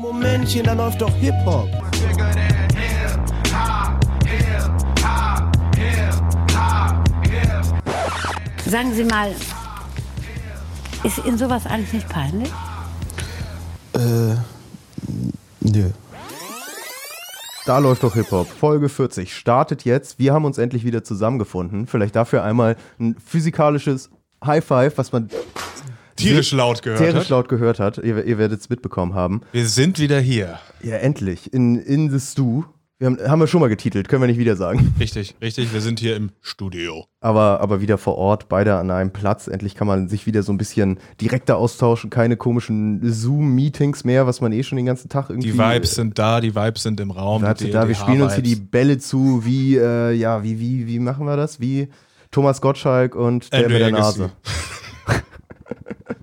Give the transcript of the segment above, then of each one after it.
Momentchen, da läuft doch Hip-Hop. Sagen Sie mal, ist Ihnen sowas eigentlich nicht peinlich? Äh, nö. Da läuft doch Hip-Hop. Folge 40 startet jetzt. Wir haben uns endlich wieder zusammengefunden. Vielleicht dafür einmal ein physikalisches High Five, was man tierisch laut gehört tierisch hat. laut gehört hat. Ihr, ihr werdet es mitbekommen haben. Wir sind wieder hier. Ja, endlich. In, in the Stew. Wir haben, haben wir schon mal getitelt, können wir nicht wieder sagen. Richtig, richtig. Wir sind hier im Studio. Aber, aber wieder vor Ort, beide an einem Platz. Endlich kann man sich wieder so ein bisschen direkter austauschen. Keine komischen Zoom-Meetings mehr, was man eh schon den ganzen Tag irgendwie. Die Vibes sind da, die Vibes sind im Raum. Vibes sind da. Wir spielen uns hier die Bälle zu, wie, äh, ja, wie, wie, wie machen wir das? Wie Thomas Gottschalk und der Andrew mit der. Nase.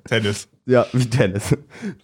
Tennis. Ja, wie Tennis.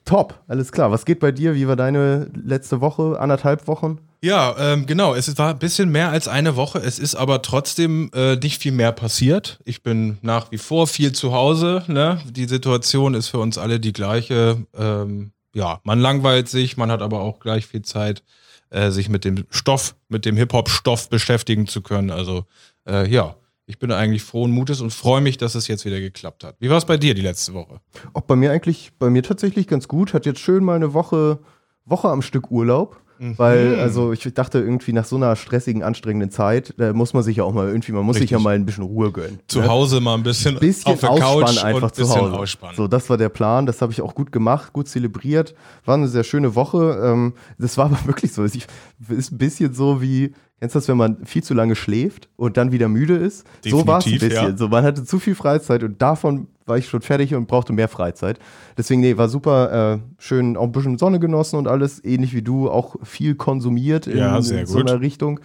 Top, alles klar. Was geht bei dir? Wie war deine letzte Woche? Anderthalb Wochen? Ja, ähm, genau. Es war ein bisschen mehr als eine Woche. Es ist aber trotzdem äh, nicht viel mehr passiert. Ich bin nach wie vor viel zu Hause. Ne? Die Situation ist für uns alle die gleiche. Ähm, ja, man langweilt sich, man hat aber auch gleich viel Zeit, äh, sich mit dem Stoff, mit dem Hip-Hop-Stoff beschäftigen zu können. Also äh, ja, ich bin eigentlich frohen Mutes und freue mich, dass es jetzt wieder geklappt hat. Wie war es bei dir die letzte Woche? Auch bei mir eigentlich, bei mir tatsächlich ganz gut. Hat jetzt schön mal eine Woche, Woche am Stück Urlaub. Mhm. Weil, also ich dachte irgendwie nach so einer stressigen, anstrengenden Zeit, da muss man sich ja auch mal irgendwie, man muss sich ja Richtig. mal ein bisschen Ruhe gönnen. Zu ne? Hause mal ein bisschen, bisschen auf der Couch einfach und ein zu bisschen Hause. ausspannen. So, das war der Plan. Das habe ich auch gut gemacht, gut zelebriert. War eine sehr schöne Woche. Ähm, das war aber wirklich so. Ich, ist ein bisschen so wie, kennst du das, wenn man viel zu lange schläft und dann wieder müde ist? so war es ein Definitiv, bisschen. ja. So, man hatte zu viel Freizeit und davon war ich schon fertig und brauchte mehr Freizeit. Deswegen, nee, war super äh, schön, auch ein bisschen Sonne genossen und alles, ähnlich wie du, auch viel konsumiert in, Ja, in so einer Richtung.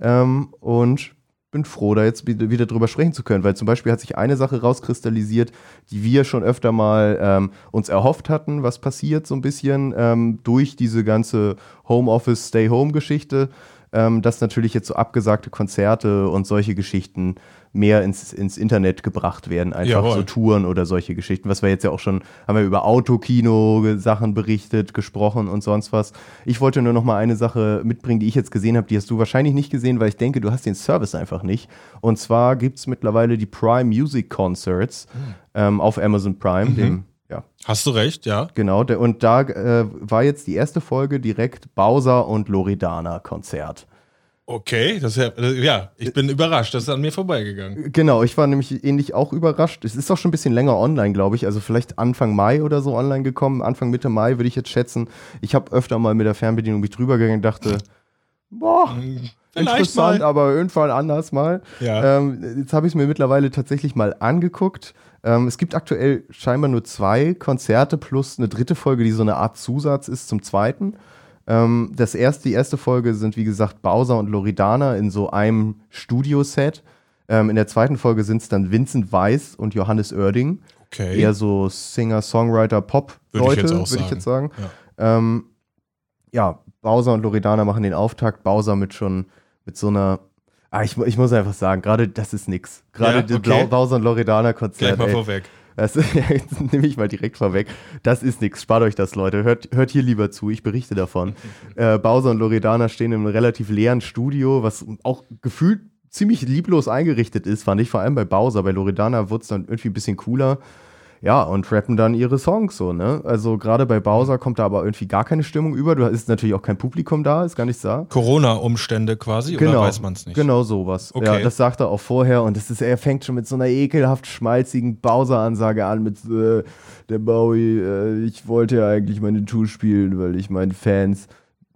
Ähm, und bin froh, da jetzt wieder drüber sprechen zu können, weil zum Beispiel hat sich eine Sache rauskristallisiert, die wir schon öfter mal ähm, uns erhofft hatten, was passiert so ein bisschen ähm, durch diese ganze Homeoffice, Stay-Home-Geschichte, ähm, dass natürlich jetzt so abgesagte Konzerte und solche Geschichten mehr ins, ins Internet gebracht werden, einfach Jawohl. so Touren oder solche Geschichten, was wir jetzt ja auch schon, haben wir über Autokino-Sachen berichtet, gesprochen und sonst was. Ich wollte nur noch mal eine Sache mitbringen, die ich jetzt gesehen habe, die hast du wahrscheinlich nicht gesehen, weil ich denke, du hast den Service einfach nicht. Und zwar gibt es mittlerweile die Prime Music Concerts ähm, auf Amazon Prime, dem, ja, Hast du recht, ja. genau, der, und da äh, war jetzt die erste Folge direkt Bowser und Loredana Konzert. Okay, das ja, äh, ja, ich bin überrascht, das ist an mir vorbeigegangen. Genau, ich war nämlich ähnlich auch überrascht. Es ist auch schon ein bisschen länger online, glaube ich. Also vielleicht Anfang Mai oder so online gekommen. Anfang Mitte Mai würde ich jetzt schätzen. Ich habe öfter mal mit der Fernbedienung mich drüber gegangen und dachte, boah, Vielleicht interessant, mal. aber irgendwann anders mal. Ja. Ähm, jetzt habe ich es mir mittlerweile tatsächlich mal angeguckt. Ähm, es gibt aktuell scheinbar nur zwei Konzerte plus eine dritte Folge, die so eine Art Zusatz ist zum zweiten. Ähm, das erste, die erste Folge sind, wie gesagt, Bowser und Loredana in so einem Studioset. Ähm, in der zweiten Folge sind es dann Vincent Weiss und Johannes Oerding. Okay. Eher so Singer, Songwriter, Würde ich Pop-Leute, jetzt würde ich sagen. jetzt sagen. Ähm, ja, Bowser und Loredana machen den Auftakt. Bowser mit schon mit so einer. Ah, ich, ich muss einfach sagen, gerade das ist nix. Gerade Ja, das okay. Blau- Bowser und Gleich Loredana-Konzert. mal ey. vorweg. Das nehme ich mal direkt vorweg. Das ist nichts. Spart euch das, Leute. Hört, hört hier lieber zu. Ich berichte davon. äh, Bowser und Loredana stehen in einem relativ leeren Studio, was auch gefühlt ziemlich lieblos eingerichtet ist, fand ich. Vor allem bei Bowser. Bei Loredana wurde es dann irgendwie ein bisschen cooler. Ja, und rappen dann ihre Songs so, ne? Also gerade bei Bowser kommt da aber irgendwie gar keine Stimmung über. Du ist natürlich auch kein Publikum da, ist gar nichts da. Corona-Umstände quasi, oder weiß man es nicht? Genau sowas. Okay. Ja, das sagt er auch vorher und das ist, er fängt schon mit so einer ekelhaft schmalzigen Bowser-Ansage an mit äh, der Bowie, äh, ich wollte ja eigentlich meine Tour spielen, weil ich meinen Fans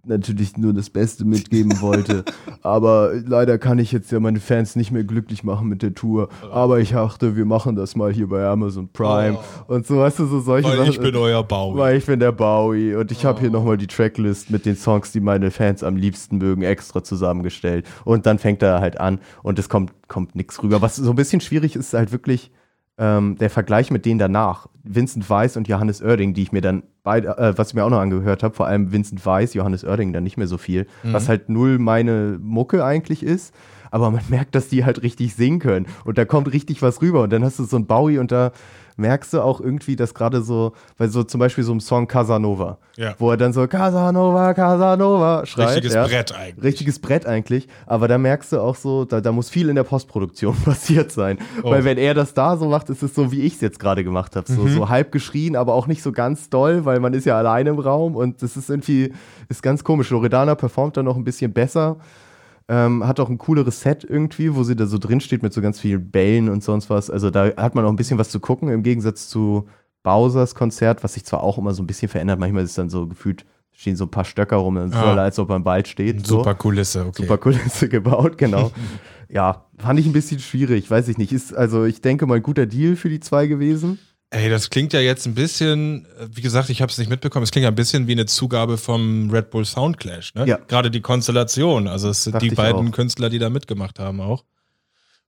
natürlich nur das Beste mitgeben wollte. Aber leider kann ich jetzt ja meine Fans nicht mehr glücklich machen mit der Tour. Aber ich dachte, wir machen das mal hier bei Amazon Prime. Und so, weißt du, so solche Weil Sachen. ich bin euer Bowie. Weil ich bin der Bowie und ich habe hier nochmal die Tracklist mit den Songs, die meine Fans am liebsten mögen, extra zusammengestellt. Und dann fängt er halt an und es kommt, kommt nichts rüber. Was so ein bisschen schwierig ist, ist halt wirklich ähm, der Vergleich mit denen danach. Vincent Weiss und Johannes Oerding, die ich mir dann beide, äh, was ich mir auch noch angehört habe, vor allem Vincent Weiss, Johannes Oerding dann nicht mehr so viel, was halt null meine Mucke eigentlich ist. aber man merkt, dass die halt richtig singen können und da kommt richtig was rüber und dann hast du so ein Bowie und da merkst du auch irgendwie, dass gerade so, bei so zum Beispiel so einem Song Casanova, Ja. wo er dann so Casanova, Casanova schreit. Richtiges ja. Brett eigentlich. Richtiges Brett eigentlich, aber da merkst du auch so, da, da muss viel in der Postproduktion passiert sein. Oh. Weil wenn er das da so macht, ist es so, wie ich es jetzt gerade gemacht habe. So, Mhm. so halb geschrien, aber auch nicht so ganz doll, weil man ist ja alleine im Raum und das ist irgendwie, ist ganz komisch. Loredana performt da noch ein bisschen besser. Ähm, hat auch ein cooleres Set irgendwie, wo sie da so drin steht mit so ganz vielen Bällen und sonst was. Also da hat man auch ein bisschen was zu gucken, im Gegensatz zu Bowsers Konzert, was sich zwar auch immer so ein bisschen verändert. Manchmal ist es dann so gefühlt, stehen so ein paar Stöcker rum, dann Ah. so, als ob man bald steht. So. Super Kulisse, okay. Super Kulisse gebaut, genau. ja, fand ich ein bisschen schwierig, weiß ich nicht. Ist also, ich denke mal, ein guter Deal für die zwei gewesen. Ey, das klingt ja jetzt ein bisschen, äh, wie gesagt, ich habe es nicht mitbekommen, es klingt ja ein bisschen wie eine Zugabe vom Red Bull Soundclash, ne? Ja. Gerade die Konstellation, also es sind die beiden auch. Künstler, die da mitgemacht haben auch.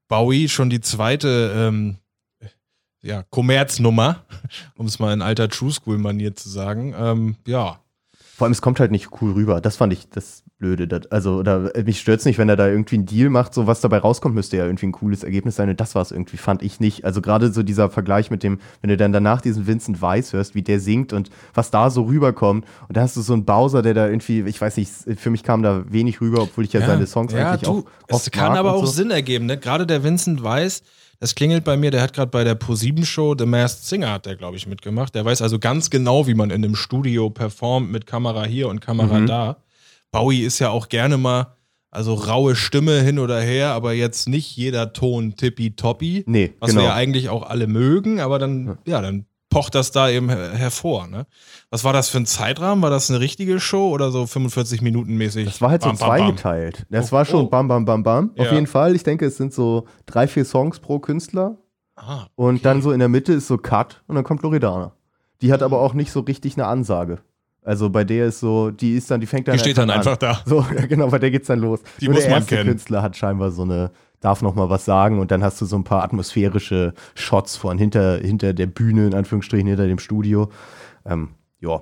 Bowie schon die zweite, ähm, ja, Kommerznummer, um es mal in alter True School Manier zu sagen. Ähm, ja, Vor allem, es kommt halt nicht cool rüber. Das fand ich das Blöde. Das, also, oder, mich stört's nicht, wenn er da irgendwie einen Deal macht. So, was dabei rauskommt, müsste ja irgendwie ein cooles Ergebnis sein. Und das war es irgendwie, fand ich nicht. Also, gerade so dieser Vergleich mit dem, wenn du dann danach diesen Vincent Weiss hörst, wie der singt und was da so rüberkommt. Und da hast du so einen Bowser, der da irgendwie, ich weiß nicht, für mich kam da wenig rüber, obwohl ich ja, seine Songs ja, eigentlich du, auch Es kann aber auch so. Sinn ergeben, ne? Gerade der Vincent Weiss, das klingelt bei mir, der hat gerade bei der Pro7-Show The Masked Singer, hat der, glaube ich, mitgemacht. Der weiß also ganz genau, wie man in einem Studio performt mit Kamera hier und Kamera Mhm. da. Bowie ist ja auch gerne mal, also raue Stimme hin oder her, aber jetzt nicht jeder Ton tippitoppi. Nee, Was genau. wir ja eigentlich auch alle mögen, aber dann, ja, dann pocht das da eben her hervor. Ne? Was war das für ein Zeitrahmen? War das eine richtige Show oder so 45 Minuten mäßig? Das war halt so Bam, bam, bam. zweigeteilt. Das Oh, war schon oh. bam, bam, bam, bam. Auf Ja. jeden Fall. Ich denke, es sind so drei, vier Songs pro Künstler. Ah, Und dann so in der Mitte ist so Cut und dann kommt Loredana. Die hat aber auch nicht so richtig eine Ansage. Also bei der ist so, die ist dann, die fängt dann Die steht dann an. einfach da. So, ja, genau, bei der geht's dann los. Die Nur muss der man erste kennen. Künstler hat scheinbar so eine, darf noch mal was sagen und dann hast du so ein paar atmosphärische Shots von hinter, hinter der Bühne, in Anführungsstrichen, hinter dem Studio. Ähm, ja.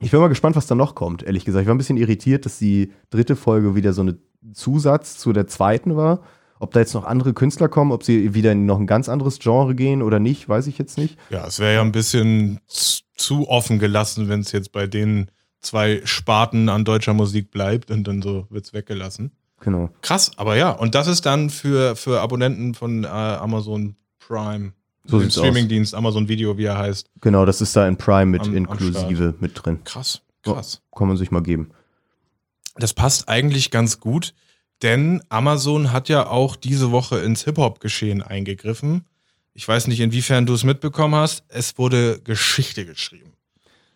Ich bin mal gespannt, was da noch kommt, ehrlich gesagt. Ich war ein bisschen irritiert, dass die dritte Folge wieder so eine Zusatz zu der zweiten war. Ob da jetzt noch andere Künstler kommen, ob sie wieder in noch ein ganz anderes Genre gehen oder nicht, weiß ich jetzt nicht. Ja, es wäre ja ein bisschen zu offen gelassen, wenn es jetzt bei den zwei Sparten an deutscher Musik bleibt und dann so wird's weggelassen. Genau. Krass, aber ja, und das ist dann für, für Abonnenten von äh, Amazon Prime, So dem. Streamingdienst Amazon Video, wie er heißt. Genau, das ist da in Prime mit Am- am inklusive mit drin. Krass, krass. Kann man sich mal geben. Das passt eigentlich ganz gut, denn Amazon hat ja auch diese Woche ins Hip-Hop-Geschehen eingegriffen. Ich weiß nicht, inwiefern du es mitbekommen hast. Es wurde Geschichte geschrieben.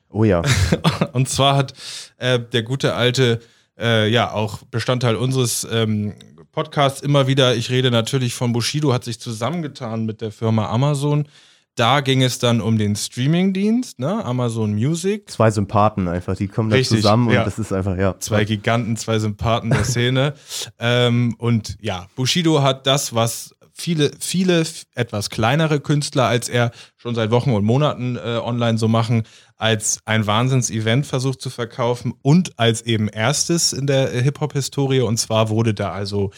Oh ja. Und zwar hat äh, der gute alte, äh, ja, auch Bestandteil unseres ähm, Podcasts immer wieder, ich rede natürlich von Bushido, hat sich zusammengetan mit der Firma Amazon. Da ging es dann um den Streamingdienst, ne? Amazon Music. Zwei Sympathen einfach, die kommen da Richtig, zusammen und ja. das ist einfach, ja. Zwei Giganten, zwei Sympathen der Szene. ähm, und ja, Bushido hat das, was viele, viele etwas kleinere Künstler als er schon seit Wochen und Monaten äh, online so machen, als ein Wahnsinns-Event versucht zu verkaufen und als eben erstes in der Hip-Hop-Historie. Und zwar wurde da also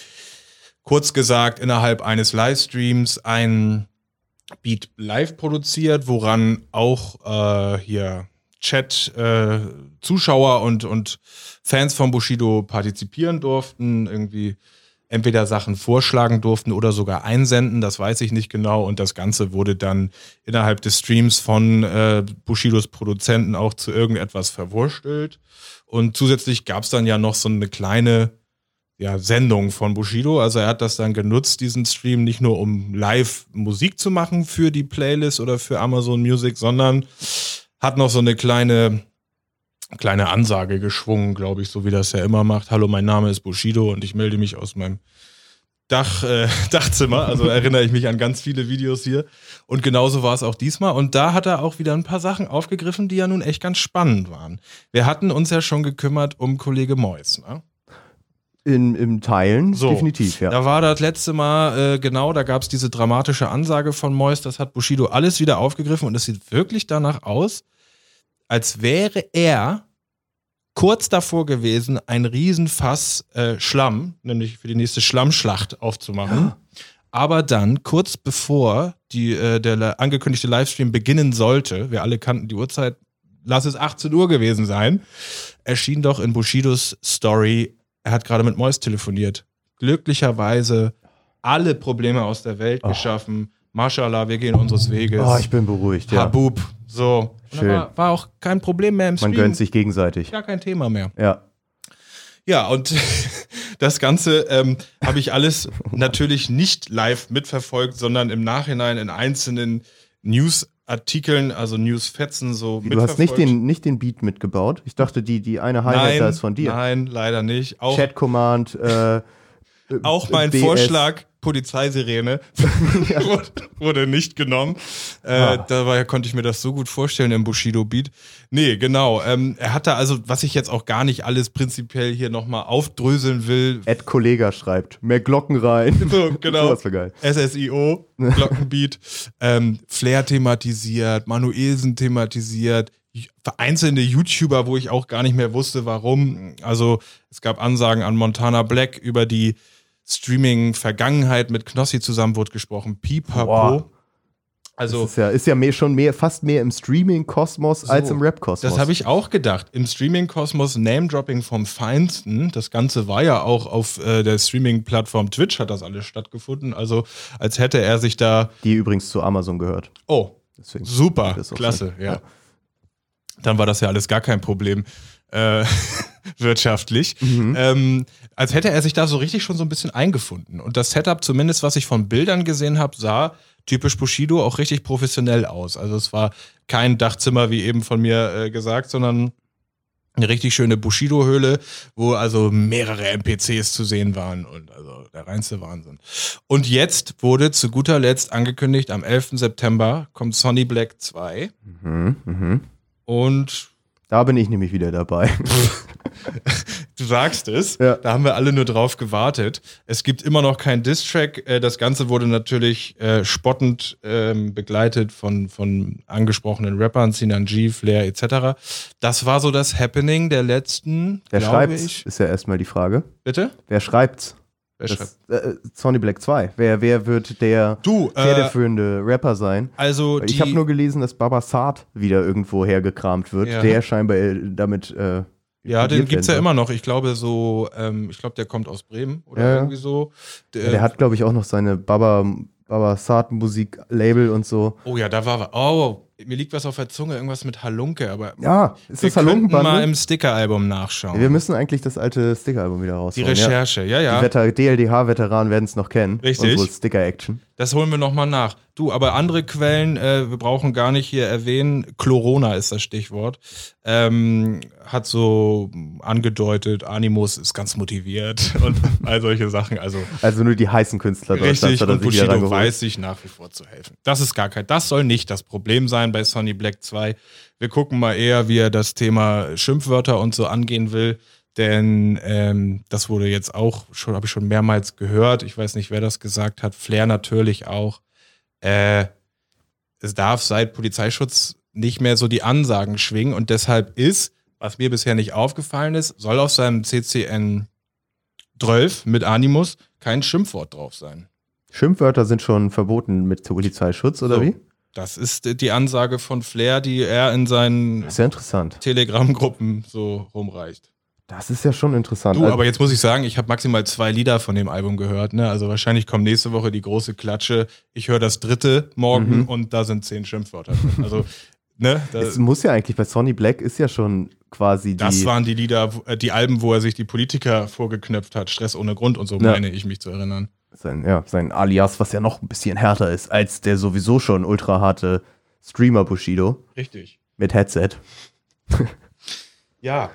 kurz gesagt innerhalb eines Livestreams ein Beat live produziert, woran auch äh, hier Chat, äh, und, und Fans von Bushido partizipieren durften, irgendwie entweder Sachen vorschlagen durften oder sogar einsenden, das weiß ich nicht genau. Und das Ganze wurde dann innerhalb des Streams von äh, Bushidos Produzenten auch zu irgendetwas verwurstelt. Und zusätzlich gab es dann ja noch so eine kleine ja, Sendung von Bushido. Also er hat das dann genutzt, diesen Stream, nicht nur um live Musik zu machen für die Playlist oder für Amazon Music, sondern hat noch so eine kleine, kleine Ansage geschwungen, glaube ich, so wie das ja immer macht. Hallo, mein Name ist Bushido und ich melde mich aus meinem Dach, äh, Dachzimmer. Also erinnere ich mich an ganz viele Videos hier. Und genauso war es auch diesmal. Und da hat er auch wieder ein paar Sachen aufgegriffen, die ja nun echt ganz spannend waren. Wir hatten uns ja schon gekümmert um Kollege Mois, ne? In, Im Teilen, So. definitiv, ja. Da war das letzte Mal, äh, genau, da gab es diese dramatische Ansage von Mois, das hat Bushido alles wieder aufgegriffen und es sieht wirklich danach aus, als wäre er kurz davor gewesen, ein Riesenfass äh, Schlamm, nämlich für die nächste Schlammschlacht aufzumachen. Aber dann, kurz bevor die, äh, der angekündigte Livestream beginnen sollte, wir alle kannten die Uhrzeit, lass es 18 Uhr gewesen sein, erschien doch in Bushidos Story, er hat gerade mit Mois telefoniert. Glücklicherweise alle Probleme aus der Welt geschaffen. Mashallah, wir gehen unseres Weges. Oh, ich bin beruhigt, ja. Habub. So. Und Schön. da War, war auch kein Problem mehr im Man Stream. gönnt sich gegenseitig. Gar kein Thema mehr. Ja. Ja, und das Ganze ähm, habe ich alles natürlich nicht live mitverfolgt, sondern im Nachhinein in einzelnen Newsartikeln, also Newsfetzen so Du hast nicht den, nicht den Beat mitgebaut. Ich dachte, die, die eine Highlight nein, ist von dir. Nein, leider nicht. Auch, Chat Command. Äh, auch mein BS. Vorschlag, Polizeisirene, wurde, wurde nicht genommen. Äh, Ah. Dabei konnte ich mir das so gut vorstellen im Bushido-Beat. Nee, genau. Ähm, er hat da also, was ich jetzt auch gar nicht alles prinzipiell hier nochmal aufdröseln will, Ed Kollega schreibt. Mehr Glocken rein. So, genau. Das wäre geil. SSIO, Glockenbeat, ähm, Flair thematisiert, Manuelsen thematisiert, vereinzelte YouTuber, wo ich auch gar nicht mehr wusste, warum. Also es gab Ansagen an Montana Black über die Streaming-Vergangenheit mit Knossi zusammen wurde gesprochen. Pipapo. Boah. Also Das ist ja, ist ja mehr, schon mehr, fast mehr im Streaming-Kosmos als im Rap-Kosmos. Das habe ich auch gedacht. Im Streaming-Kosmos Name-Dropping vom Feinsten. Das Ganze war ja auch auf äh, der Streaming-Plattform Twitch hat das alles stattgefunden. Also als hätte er sich da. Die übrigens zu Amazon gehört. Oh, Deswegen super, klasse, so. ja. Dann war das ja alles gar kein Problem. Äh, wirtschaftlich. Mhm. Ähm, als hätte er sich da so richtig schon so ein bisschen eingefunden. Und das Setup, zumindest was ich von Bildern gesehen habe, sah typisch Bushido auch richtig professionell aus. Also es war kein Dachzimmer, wie eben von mir äh, gesagt, sondern eine richtig schöne Bushido-Höhle, wo also mehrere NPCs zu sehen waren und also der reinste Wahnsinn. Und jetzt wurde zu guter Letzt angekündigt, am 11. September kommt Sonny Black 2 Mhm, mhm. und Da bin ich nämlich wieder dabei. Du sagst es. Ja. Da haben wir alle nur drauf gewartet. Es gibt immer noch keinen Diss-Track. Äh, Das Ganze wurde natürlich äh, spottend ähm, begleitet von, von angesprochenen Rappern, Sinan G, Flair etc. Das war so das Happening der letzten, Wer schreibt's, ich. ist ja erstmal die Frage. Bitte? Wer schreibt's? Wer schreibt? Das, äh, Sonny Black 2. Wer, wer wird der Du, äh, Rapper sein? also ich habe nur gelesen, dass Baba Saad wieder irgendwo hergekramt wird, Ja. der scheinbar äh, damit. Äh, ja, den inkludiert gibt's ja immer noch. Ich glaube so, ähm, ich glaube, der kommt aus Bremen oder Ja, irgendwie so. soll. Der hat, glaube ich, auch noch seine Baba, Baba Saad Musik-Label und so. oh ja, da war, oh, mir liegt was auf der Zunge, irgendwas mit Halunke, aber Ja, ist wir das könnten mal Halunkenband? im Sticker-Album nachschauen. Wir müssen eigentlich das alte Sticker-Album wieder Die rausholen. Recherche, ja, ja. Die Wetter DLDH-Veteranen werden es noch kennen. Richtig. Unsere Sticker-Action. Das holen wir nochmal nach. Du, aber andere Quellen, äh, wir brauchen gar nicht hier erwähnen, Chlorona ist das Stichwort, ähm, hat so angedeutet, Animus ist ganz motiviert und all solche Sachen. Also Also nur die heißen Künstler Deutschlands richtig, hat er und Bushido weiß sich nach wie vor zu helfen. Das ist gar kein, das soll nicht das Problem sein bei Sonny Black 2. Wir gucken mal eher, wie er das Thema Schimpfwörter und so angehen will. Denn ähm, das wurde jetzt auch schon, habe ich schon mehrmals gehört. Ich weiß nicht, wer das gesagt hat. Flair natürlich auch. Äh, es darf seit Polizeischutz nicht mehr so die Ansagen schwingen und deshalb ist, was mir bisher nicht aufgefallen ist, soll auf seinem CCN 12 mit Animus kein Schimpfwort drauf sein. Schimpfwörter sind schon verboten mit Polizeischutz, oder So. wie? Das ist die Ansage von Flair, die er in seinen ja. Telegram-Gruppen so rumreicht. Das ist ja schon interessant. Du, Also- aber jetzt muss ich sagen, ich habe maximal zwei Lieder von dem Album gehört. Ne? Also wahrscheinlich kommt nächste Woche die große Klatsche. Ich höre das dritte morgen Mhm. und da sind zehn Schimpfwörter drin. Also, ne? Es muss ja eigentlich bei Sonny Black ist ja schon quasi die. das waren die Lieder, äh, die Alben, wo er sich die Politiker vorgeknöpft hat. Stress ohne Grund und so, Ja. meine ich mich zu erinnern. Sein, ja, sein Alias, was ja noch ein bisschen härter ist als der sowieso schon ultra harte Streamer Bushido Richtig. mit Headset. Ja.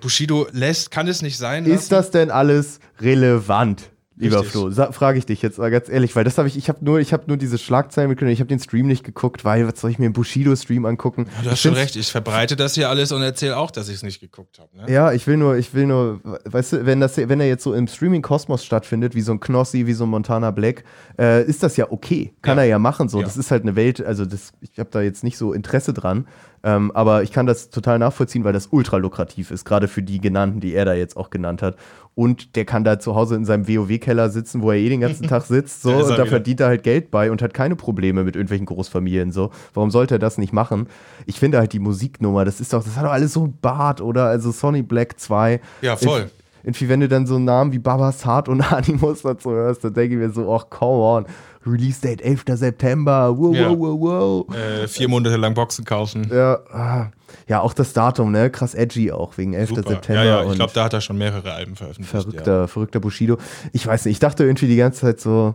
Bushido lässt, kann es nicht sein Ist das denn alles relevant, Lieber Richtig. Flo, frage ich dich jetzt mal ganz ehrlich, weil das habe ich, ich habe nur, ich habe nur diese Schlagzeilen mitgenommen, ich habe den Stream nicht geguckt, weil was soll ich mir einen Bushido-Stream angucken? Du hast schon recht, ich verbreite das hier alles und erzähle auch, dass ich es nicht geguckt habe. Ne? Ja, ich will nur, ich will nur, weißt du, wenn das, wenn er jetzt so im Streaming-Kosmos stattfindet, wie so ein Knossi, wie so ein Montana Black, äh, ist das ja okay. Kann Ja. er ja machen so. Ja. Das ist halt eine Welt, also das, ich habe da jetzt nicht so Interesse dran. Ähm, aber ich kann das total nachvollziehen, weil das ultra lukrativ ist, gerade für die genannten, die er da jetzt auch genannt hat. Und der kann da zu Hause in seinem WoW-Keller sitzen, wo er eh den ganzen Tag sitzt, so, und da wieder. verdient er halt Geld bei und hat keine Probleme mit irgendwelchen Großfamilien, so. Warum sollte er das nicht machen? Ich finde halt die Musiknummer, das ist doch, das hat doch alles so ein Bart, oder? Also Sonny Black 2. Ja, voll. Irgendwie, wenn du dann so Namen wie Babasat und Animus dazu hörst, dann denke ich mir so, ach, come on. Release Date 11. September. Wow, Ja. wow, wow, wow. Äh, vier Monate lang Boxen kaufen. Ja, ah. ja, auch das Datum, ne? Krass edgy auch, wegen 11. Super. September. ja, ja, ich glaube, da hat er schon mehrere Alben veröffentlicht. verrückter, verrückter Bushido. Ich weiß nicht, ich dachte irgendwie die ganze Zeit so,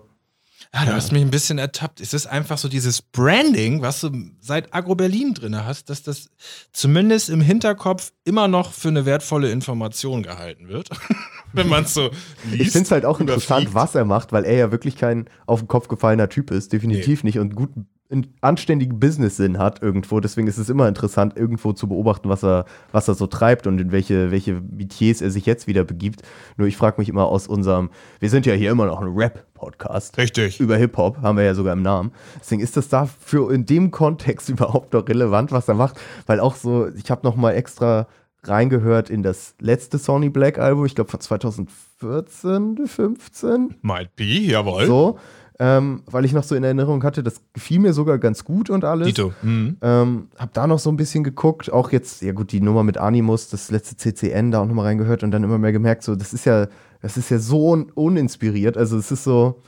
Ja, du hast mich ein bisschen ertappt. Es ist einfach so dieses Branding, was du seit Agro Berlin drin hast, dass das zumindest im Hinterkopf immer noch für eine wertvolle Information gehalten wird. Wenn man es so liest. ich finde es halt auch interessant, was er macht, weil er ja wirklich kein auf den Kopf gefallener Typ ist, definitiv nicht und guten einen anständigen Business-Sinn hat irgendwo. Deswegen ist es immer interessant, irgendwo zu beobachten, was er, was er so treibt und in welche, welche Metiers er sich jetzt wieder begibt. Nur ich frage mich immer aus unserem, wir sind ja hier immer noch ein Rap-Podcast. Richtig. Über Hip-Hop, haben wir ja sogar im Namen. Deswegen ist das dafür in dem Kontext überhaupt noch relevant, was er macht. Weil auch so, ich habe noch mal extra reingehört in das letzte Sony Black Album, ich glaube von 2014, 15 Might be, jawohl. so, ähm, weil ich noch so in Erinnerung hatte, das gefiel mir sogar ganz gut und alles. Dito. Mhm. Ähm, hab da noch so ein bisschen geguckt, auch jetzt, ja gut, die Nummer mit Animus, das letzte CCN da auch nochmal reingehört und dann immer mehr gemerkt, so, das ist ja, das ist ja so un uninspiriert. Also es ist so,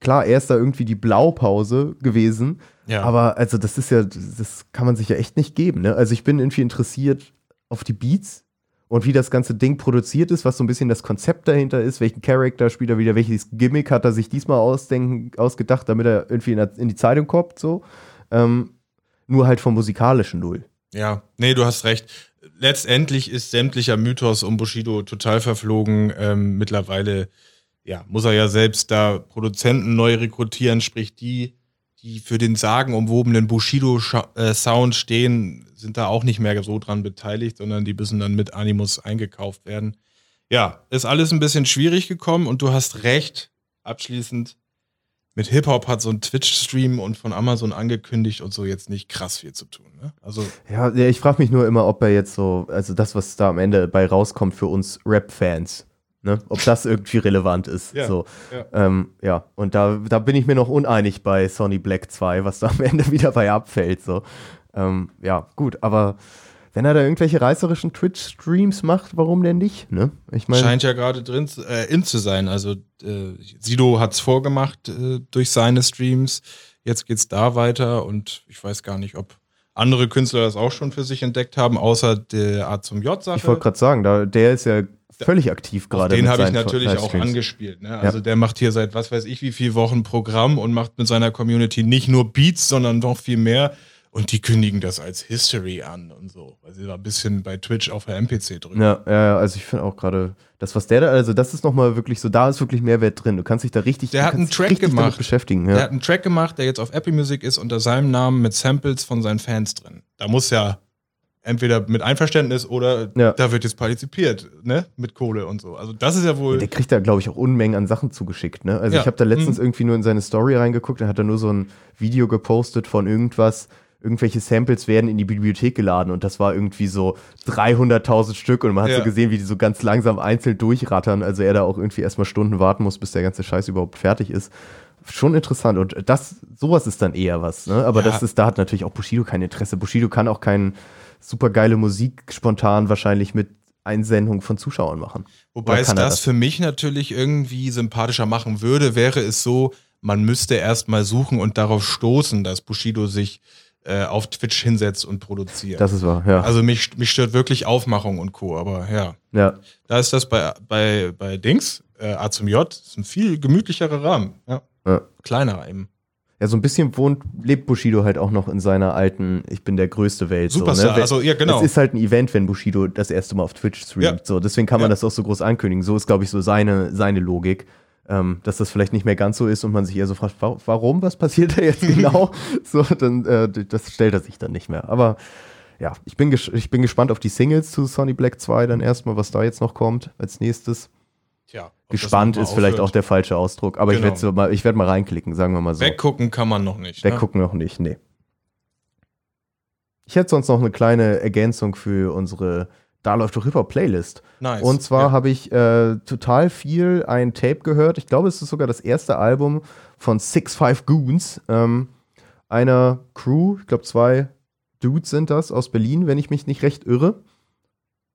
klar, er ist da irgendwie die Blaupause gewesen, Ja. aber also das ist ja, das kann man sich ja echt nicht geben. Ne? Also ich bin irgendwie interessiert auf die Beats und wie das ganze Ding produziert ist, was so ein bisschen das Konzept dahinter ist, welchen Charakter spielt er wieder, welches Gimmick hat er sich diesmal ausdenken, ausgedacht, damit er irgendwie in, der, in die Zeitung kommt, so. Ähm, nur halt vom musikalischen Null. Ja, nee, du hast recht. Letztendlich ist sämtlicher Mythos um Bushido total verflogen. Ähm, mittlerweile, ja, muss er ja selbst da Produzenten neu rekrutieren, sprich die, die für den sagenumwobenen Bushido-Sound stehen, sind da auch nicht mehr so dran beteiligt, sondern die müssen dann mit Animus eingekauft werden. Ja, ist alles ein bisschen schwierig gekommen und du hast recht, abschließend, mit Hip-Hop hat so ein Twitch-Stream und von Amazon angekündigt und so jetzt nicht krass viel zu tun. Ne? Also Ja, ich frage mich nur immer, ob er jetzt so, also das, was da am Ende bei rauskommt für uns Rap-Fans, ne? ob das irgendwie relevant ist. Ja, so. ja. Ähm, ja, und da, da bin ich mir noch uneinig bei Sonny Black 2, was da am Ende wieder bei abfällt. So. Ähm, ja, gut, aber wenn er da irgendwelche reißerischen Twitch-Streams macht, warum denn nicht? Ne? Ich meine, Scheint ja gerade drin zu- äh, in zu sein. Also äh, Sido hat es vorgemacht äh, durch seine Streams. Jetzt geht's da weiter und ich weiß gar nicht, ob andere Künstler das auch schon für sich entdeckt haben, außer der A zum J-Sache. ich wollte gerade sagen, da, der ist ja völlig aktiv gerade. den habe ich natürlich auch angespielt. Ne? Also der macht hier seit was weiß ich wie viel Wochen Programm und macht mit seiner Community nicht nur Beats, sondern noch viel mehr. Und die kündigen das als History an und so, weil sie da ein bisschen bei Twitch auf der MPC drücken. Ja, ja, ja, also ich finde auch gerade, das, was der da, also das ist nochmal wirklich so, da ist wirklich Mehrwert drin. Du kannst dich da richtig, Der hat einen Track gemacht. beschäftigen. Der Ja. hat einen Track gemacht, der jetzt auf Apple Music ist, unter seinem Namen mit Samples von seinen Fans drin. Da muss ja entweder mit Einverständnis oder Ja. da wird jetzt partizipiert, ne? Mit Kohle und so. Also das ist ja wohl. Der kriegt da, glaube ich, auch Unmengen an Sachen zugeschickt. Ne? Also Ja. ich habe da letztens Mhm. irgendwie nur in seine Story reingeguckt, da hat er nur so ein Video gepostet von irgendwas, irgendwelche Samples werden in die Bibliothek geladen und das war irgendwie so 300.000 Stück und man hat Ja. so gesehen, wie die so ganz langsam einzeln durchrattern, also er da auch irgendwie erstmal Stunden warten muss, bis der ganze Scheiß überhaupt fertig ist. Schon interessant und das, sowas ist dann eher was, ne? aber Ja. das ist, da hat natürlich auch Bushido kein Interesse. Bushido kann auch kein super geile Musik spontan wahrscheinlich mit Einsendung von Zuschauern machen. Wobei es er das, für mich natürlich irgendwie sympathischer machen würde, wäre es so, man müsste erst mal suchen und darauf stoßen, dass Bushido sich äh, auf Twitch hinsetzt und produziert. Das ist wahr, ja. also mich, mich stört wirklich Aufmachung und Co. Aber ja, ja. da ist das bei, bei, bei Dings, äh, A zum J, ist ein viel gemütlicherer Rahmen. Ja. Ja. Kleiner eben. Ja, so ein bisschen wohnt, lebt Bushido halt auch noch in seiner alten, ich bin der größte Welt. Superstar, so, ne? also, ja, genau. Es ist halt ein Event, wenn Bushido das erste Mal auf Twitch streamt. Ja. So, deswegen kann man Ja. das auch so groß ankündigen. So ist, glaube ich, so seine, seine Logik. Ähm, dass das vielleicht nicht mehr ganz so ist und man sich eher so fragt, wa warum, was passiert da jetzt genau? so, dann, äh, das stellt er sich dann nicht mehr. Aber ja, ich bin, ich bin gespannt auf die Singles zu Sonny Black 2 dann erstmal, was da jetzt noch kommt als nächstes. Tja, gespannt ist vielleicht auch der falsche Ausdruck, aber genau. ich werde mal, ich werd mal reinklicken, sagen wir mal so. Weggucken kann man noch nicht. Ne? Weggucken ne? noch nicht, nee. Ich hätte sonst noch eine kleine Ergänzung für unsere Da läuft doch Hip-Hop Playlist. Nice. Und zwar ja. habe ich äh, total viel ein Tape gehört. Ich glaube, es ist sogar das erste Album von Six Five Goons, ähm, einer Crew, ich glaube zwei Dudes sind das aus Berlin, wenn ich mich nicht recht irre.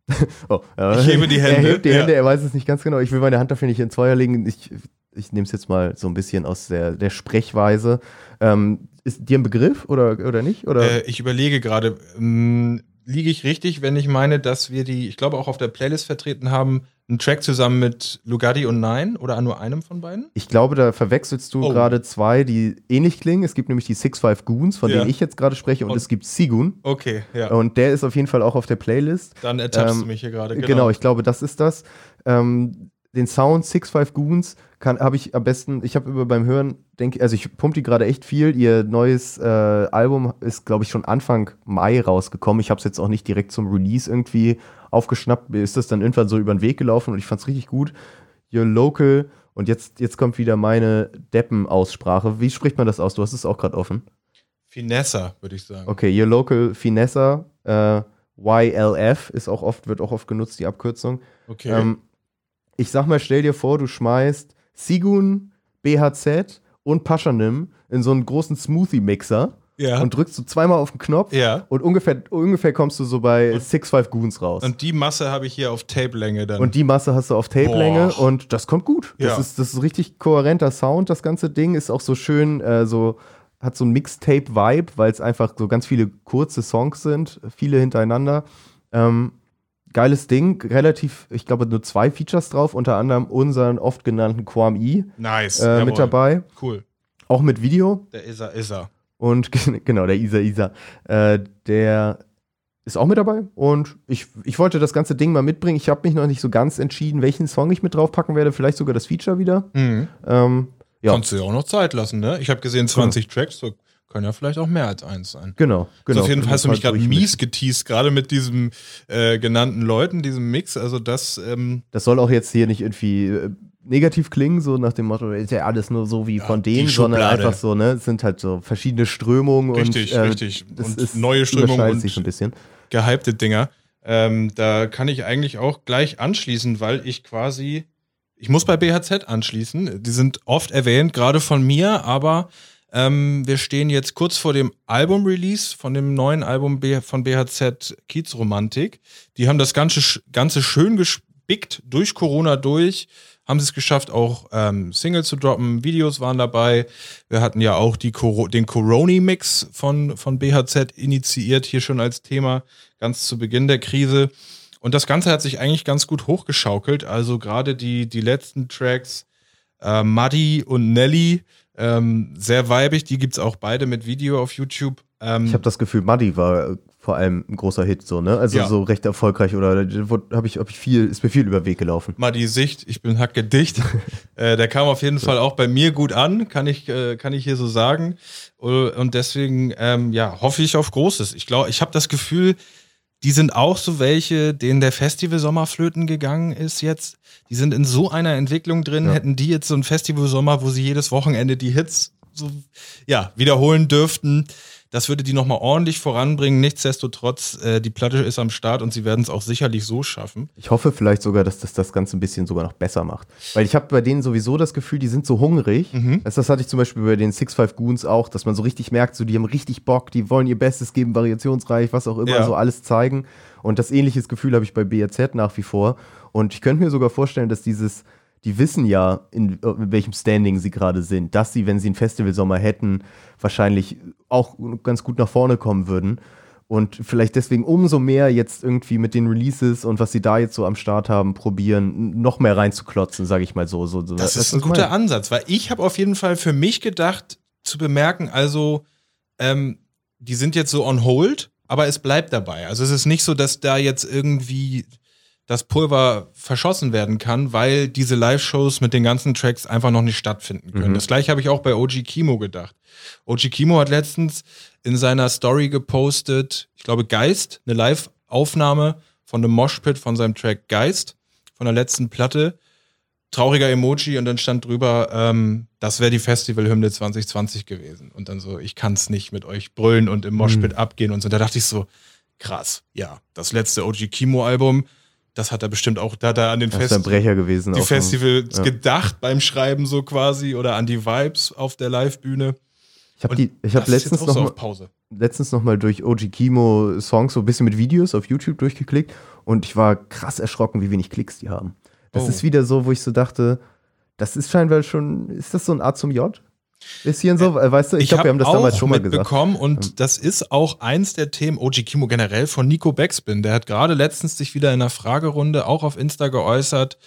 oh, äh, ich hebe die Hände. Er hebt die ja. Hände, er weiß es nicht ganz genau. Ich will meine Hand dafür nicht ins Feuer legen. Ich, ich nehme es jetzt mal so ein bisschen aus der, der Sprechweise. Ähm, ist dir ein Begriff oder, oder nicht? Oder? Äh, ich überlege gerade, ähm, liege ich richtig, wenn ich meine, dass wir die, ich glaube auch auf der Playlist vertreten haben, einen Track zusammen mit Lugatti und Nine oder nur einem von beiden? Ich glaube, da verwechselst du oh. gerade zwei, die ähnlich klingen. Es gibt nämlich die Six Five Goons, von ja. denen ich jetzt gerade spreche, und, und, es gibt Sigun. Okay, ja. Und der ist auf jeden Fall auch auf der Playlist. Dann ertappst ähm, du mich hier gerade. Genau. genau. ich glaube, das ist das. Ähm, den Sound Six Five Goons habe ich am besten, ich habe über beim Hören, denke also ich pumpe die gerade echt viel. Ihr neues äh, Album ist, glaube ich, schon Anfang Mai rausgekommen. Ich habe es jetzt auch nicht direkt zum Release irgendwie aufgeschnappt. Mir ist das dann irgendwann so über den Weg gelaufen und ich fand es richtig gut. Your Local und jetzt, jetzt kommt wieder meine Deppen-Aussprache. Wie spricht man das aus? Du hast es auch gerade offen. Finessa, würde ich sagen. Okay, Your Local Finessa, äh, YLF ist auch oft, wird auch oft genutzt, die Abkürzung. Okay. Ähm, ich sag mal, stell dir vor, du schmeißt Sigun, BHZ und Paschanim in so einen großen Smoothie-Mixer ja. und drückst du zweimal auf den Knopf ja. und ungefähr, ungefähr kommst du so bei und, Six Five Goons raus. Und die Masse habe ich hier auf Tape-Länge dann. Und die Masse hast du auf Tape-Länge und das kommt gut. Das, ja. ist, das ist richtig kohärenter Sound, das ganze Ding. Ist auch so schön, äh, so hat so ein Mixtape-Vibe, weil es einfach so ganz viele kurze Songs sind, viele hintereinander. Ähm, geiles Ding, relativ, ich glaube, nur zwei Features drauf, unter anderem unseren oft genannten Quam E nice, äh, mit dabei. Cool. Auch mit Video. Der Isa Isa. Und genau, der Isa Isa. Äh, der ist auch mit dabei und ich, ich wollte das ganze Ding mal mitbringen. Ich habe mich noch nicht so ganz entschieden, welchen Song ich mit draufpacken werde. Vielleicht sogar das Feature wieder. Mhm. Ähm, ja. Kannst du ja auch noch Zeit lassen, ne? Ich habe gesehen 20 genau. Tracks, so können ja vielleicht auch mehr als eins sein. Genau, genau. Also auf jeden Fall hast du mich gerade mies geteased, gerade mit diesem äh, genannten Leuten, diesem Mix. Also das. Ähm das soll auch jetzt hier nicht irgendwie äh, negativ klingen, so nach dem Motto, ist ja alles nur so wie ja, von denen, sondern einfach so, ne? Es sind halt so verschiedene Strömungen richtig, und äh, richtig. und ist, neue Strömungen und sich ein bisschen. gehypte Dinger. Ähm, da kann ich eigentlich auch gleich anschließen, weil ich quasi, ich muss bei BHZ anschließen. Die sind oft erwähnt, gerade von mir, aber ähm, wir stehen jetzt kurz vor dem Album-Release von dem neuen Album von BHZ Kiezromantik. Die haben das Ganze, Ganze schön gespickt durch Corona durch. Haben sie es geschafft, auch ähm, Singles zu droppen, Videos waren dabei. Wir hatten ja auch die Coro den Coroni-Mix von, von BHZ initiiert, hier schon als Thema, ganz zu Beginn der Krise. Und das Ganze hat sich eigentlich ganz gut hochgeschaukelt. Also gerade die, die letzten Tracks, äh, Muddy und Nelly, ähm, sehr weibig, die gibt es auch beide mit Video auf YouTube. Ähm, ich habe das Gefühl, Muddy war äh, vor allem ein großer Hit, so, ne? Also ja. so recht erfolgreich oder habe ich, hab ich viel, ist mir viel über den Weg gelaufen. Muddy Sicht, ich bin hacke dicht. äh, der kam auf jeden so. Fall auch bei mir gut an, kann ich, äh, kann ich hier so sagen. Und deswegen, ähm, ja, hoffe ich auf Großes. Ich glaube, ich habe das Gefühl, die sind auch so welche, denen der Festival Sommerflöten gegangen ist jetzt. Die sind in so einer Entwicklung drin, ja. hätten die jetzt so ein Festival Sommer, wo sie jedes Wochenende die Hits so, ja, wiederholen dürften. Das würde die nochmal ordentlich voranbringen. Nichtsdestotrotz, äh, die Platte ist am Start und sie werden es auch sicherlich so schaffen. Ich hoffe vielleicht sogar, dass das das Ganze ein bisschen sogar noch besser macht. Weil ich habe bei denen sowieso das Gefühl, die sind so hungrig. Mhm. Das, das hatte ich zum Beispiel bei den Six Five Goons auch, dass man so richtig merkt, so die haben richtig Bock, die wollen ihr Bestes geben, variationsreich, was auch immer, ja. so alles zeigen. Und das ähnliches Gefühl habe ich bei BRZ nach wie vor. Und ich könnte mir sogar vorstellen, dass dieses die wissen ja, in, in welchem Standing sie gerade sind, dass sie, wenn sie einen Festivalsommer hätten, wahrscheinlich auch ganz gut nach vorne kommen würden. Und vielleicht deswegen umso mehr jetzt irgendwie mit den Releases und was sie da jetzt so am Start haben, probieren, noch mehr reinzuklotzen, sage ich mal so. so. Das, das ist ein guter Ansatz, weil ich habe auf jeden Fall für mich gedacht, zu bemerken, also ähm, die sind jetzt so on hold, aber es bleibt dabei. Also es ist nicht so, dass da jetzt irgendwie das Pulver verschossen werden kann, weil diese Live-Shows mit den ganzen Tracks einfach noch nicht stattfinden können. Mhm. Das gleiche habe ich auch bei OG Kimo gedacht. OG Kimo hat letztens in seiner Story gepostet, ich glaube Geist, eine Live-Aufnahme von einem Moshpit von seinem Track Geist, von der letzten Platte. Trauriger Emoji und dann stand drüber, ähm, das wäre die Festivalhymne 2020 gewesen. Und dann so, ich kann es nicht mit euch brüllen und im Moshpit Mhm. abgehen und so. Da dachte ich so, krass, ja, das letzte OG Kimo-Album, das hat er bestimmt auch, da hat er an den Fest gewesen. die Festivals ja. gedacht beim Schreiben so quasi oder an die Vibes auf der Live-Bühne. Ich habe jetzt letztens noch so mal, letztens noch mal durch OG Kimo Songs so ein bisschen mit Videos auf YouTube durchgeklickt und ich war krass erschrocken, wie wenig Klicks die haben. Das Oh. ist wieder so, wo ich so dachte, das ist scheinbar schon, ist das so ein A zum J? Bisschen so, äh, weißt du, ich, glaube, wir haben das damals schon mal gesagt. mitbekommen und das ist auch eins der Themen OG Kimo generell von Nico Backspin. Der hat gerade letztens sich wieder in einer Fragerunde auch auf Insta geäußert,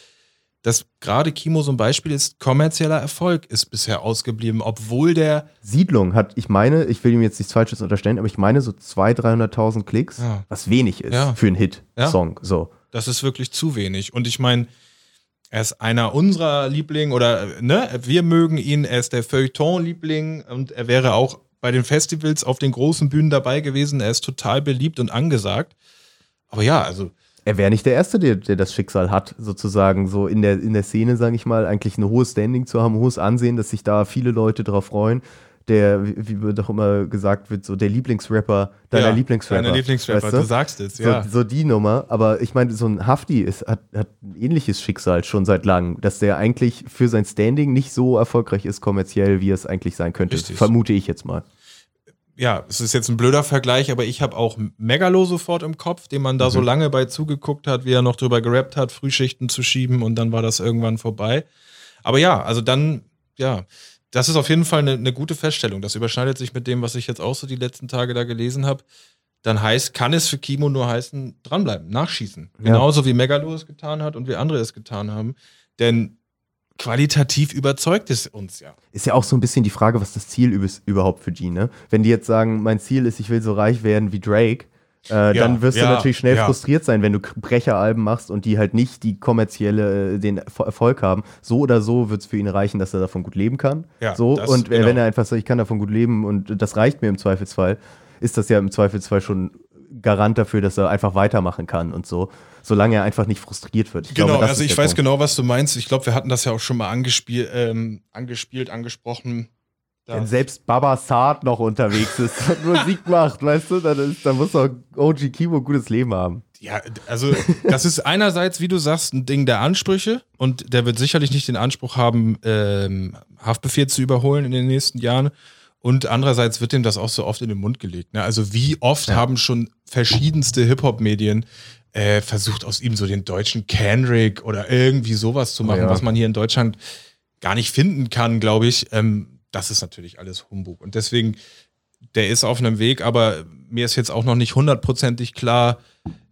dass gerade Kimo so ein Beispiel ist, kommerzieller Erfolg ist bisher ausgeblieben, obwohl der Siedlung hat, ich meine, ich will ihm jetzt nichts Falsches unterstellen, aber ich meine so 200.000, 300.000 Klicks, Ja. was wenig ist Ja. für einen Hit-Song. So. Das ist wirklich zu wenig. Und ich meine, er ist einer unserer Lieblinge oder ne, wir mögen ihn, er ist der Feuilleton-Liebling und er wäre auch bei den Festivals auf den großen Bühnen dabei gewesen. Er ist total beliebt und angesagt. Aber ja, also Er wäre nicht der Erste, der, der das Schicksal hat, sozusagen so in der, in der Szene, sage ich mal, eigentlich ein hohes Standing zu haben, ein hohes Ansehen, dass sich da viele Leute drauf freuen. Der, wie, wie doch immer gesagt wird, so der Lieblingsrapper, deiner ja, Lieblingsrapper. Deiner Lieblingsrapper, weißt du? du sagst es, So, ja. so die Nummer, aber ich meine, so ein Hafti ist, hat, hat ein ähnliches Schicksal schon seit langem, dass der eigentlich für sein Standing nicht so erfolgreich ist kommerziell, wie es eigentlich sein könnte. Richtig. Vermute ich jetzt mal. ja, es ist jetzt ein blöder Vergleich, aber ich habe auch Megalo sofort im Kopf, dem man da Mhm. so lange bei zugeguckt hat, wie er noch drüber gerappt hat, Frühschichten zu schieben und dann war das irgendwann vorbei. Aber ja, also dann, ja, das ist auf jeden Fall eine, eine gute Feststellung. Das überschneidet sich mit dem, was ich jetzt auch so die letzten Tage da gelesen habe. Dann heißt, kann es für Kimo nur heißen, dranbleiben, nachschießen. Ja. Genauso wie Megalo es getan hat und wie andere es getan haben. Denn qualitativ überzeugt es uns ja. Ist ja auch so ein bisschen die Frage, was das Ziel überhaupt für die, ne? Wenn die jetzt sagen, mein Ziel ist, ich will so reich werden wie Drake, äh, dann wirst du ja, natürlich schnell ja. frustriert sein, wenn du Brecheralben machst und die halt nicht die kommerzielle, äh, den Erfo- Erfolg haben. So oder so wird es für ihn reichen, dass er davon gut leben kann. Ja, so, das- und äh, genau. wenn er einfach sagt, ich kann davon gut leben und das reicht mir im Zweifelsfall, ist das ja im Zweifelsfall schon Garant dafür, dass er einfach weitermachen kann und so, solange er einfach nicht frustriert wird. Ich genau, glaube, also ich weiß Punkt. genau, was du meinst. Ich glaube, wir hatten das ja auch schon mal angespielt, ähm, angespielt angesprochen. Da- Wenn selbst Baba Saad noch unterwegs ist und Musik macht, weißt du, dann, ist, dann muss auch OG Kimo ein gutes Leben haben. Ja, also das ist einerseits, wie du sagst, ein Ding der Ansprüche und der wird sicherlich nicht den Anspruch haben, ähm, Haftbefehl zu überholen in den nächsten Jahren. Und andererseits wird ihm das auch so oft in den Mund gelegt. Ne? Also wie oft haben schon verschiedenste Hip-Hop-Medien äh, versucht, aus ihm so den deutschen Kendrick oder irgendwie sowas zu machen, ja. was man hier in Deutschland gar nicht finden kann, glaube ich. Ähm, das ist natürlich alles Humbug. Und deswegen, der ist auf einem Weg, aber mir ist jetzt auch noch nicht hundertprozentig klar,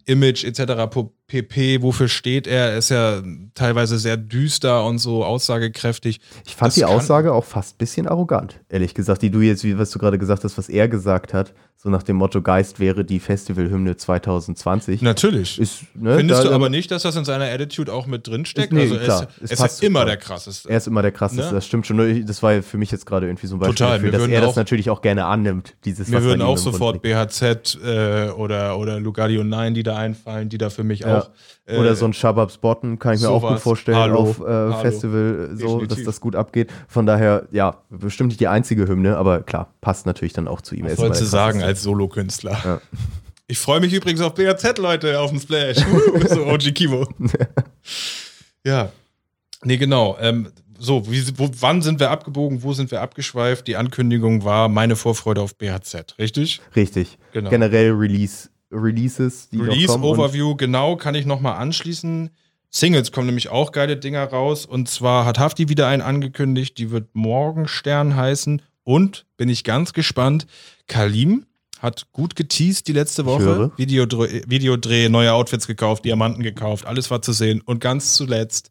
Image etc. pp, wofür steht er? Er ist ja teilweise sehr düster und so aussagekräftig. Ich fand Das die Aussage auch fast ein bisschen arrogant, ehrlich gesagt, die du jetzt, wie was du gerade gesagt hast, was er gesagt hat, so nach dem Motto Geist wäre die Festivalhymne 2020. Natürlich. Ist, ne, Findest da- du aber nicht, dass das in seiner Attitude auch mit drin steckt? Nee, also er klar. ist, Es er ist passt ja immer der krasseste. Er ist immer der krasseste, Ne? das stimmt schon. Das war für mich jetzt gerade irgendwie so ein Beispiel Total, dafür, wir dass er das auch- natürlich auch gerne annimmt, dieses was würden auch sofort. BHZ äh, oder, oder Lugardio 9, die da einfallen, die da für mich Ja. auch. Äh, Oder so ein Shabab Spotten kann ich mir auch gut vorstellen Hallo. auf äh. Festival, so, dass das gut abgeht. Von daher, ja, bestimmt nicht die einzige Hymne, aber klar, passt natürlich dann auch zu ihm. Was sollst du sagen als Solokünstler? Ja. Ich freue mich übrigens auf BAZ, Leute, auf dem Splash. So OG Kimo. ja. Nee, genau. Ähm, so, wie, wo, wann sind wir abgebogen, wo sind wir abgeschweift? Die Ankündigung war meine Vorfreude auf BHZ, richtig? Richtig. Genau. Generell Release, Releases, die Release kommen. Overview, genau, kann ich nochmal anschließen. Singles kommen nämlich auch geile Dinger raus. Und zwar hat Hafti wieder einen angekündigt, die wird Morgenstern heißen. Und bin ich ganz gespannt, Kalim hat gut geteased die letzte Woche. Videodreh, Videodreh, neue Outfits gekauft, Diamanten gekauft, alles war zu sehen. Und ganz zuletzt,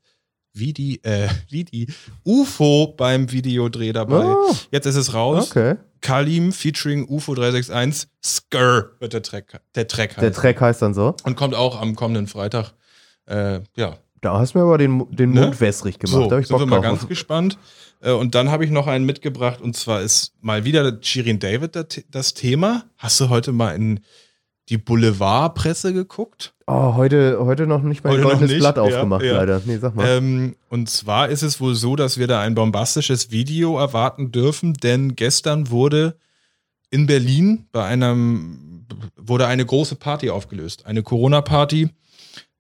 wie die, äh, wie die UFO beim Videodreh dabei. Oh, Jetzt ist es raus. okay. Kalim featuring UFO 361. Skr wird der Track, der Track Der heißen. Track heißt dann so. Und kommt auch am kommenden Freitag Äh, ja, Da hast du mir aber den, den Ne? Mund wässrig gemacht. so, da ich sind wir mal drauf. ganz gespannt. Äh, Und dann habe ich noch einen mitgebracht und zwar ist mal wieder Shirin David das- das Thema. Hast du heute mal in die Boulevardpresse geguckt? Oh, heute, heute noch nicht mein goldenes Blatt ja, aufgemacht, ja. leider. Nee, sag mal. Ähm, und zwar ist es wohl so, dass wir da ein bombastisches Video erwarten dürfen, denn gestern wurde in Berlin bei einem wurde eine große Party aufgelöst, eine Corona-Party,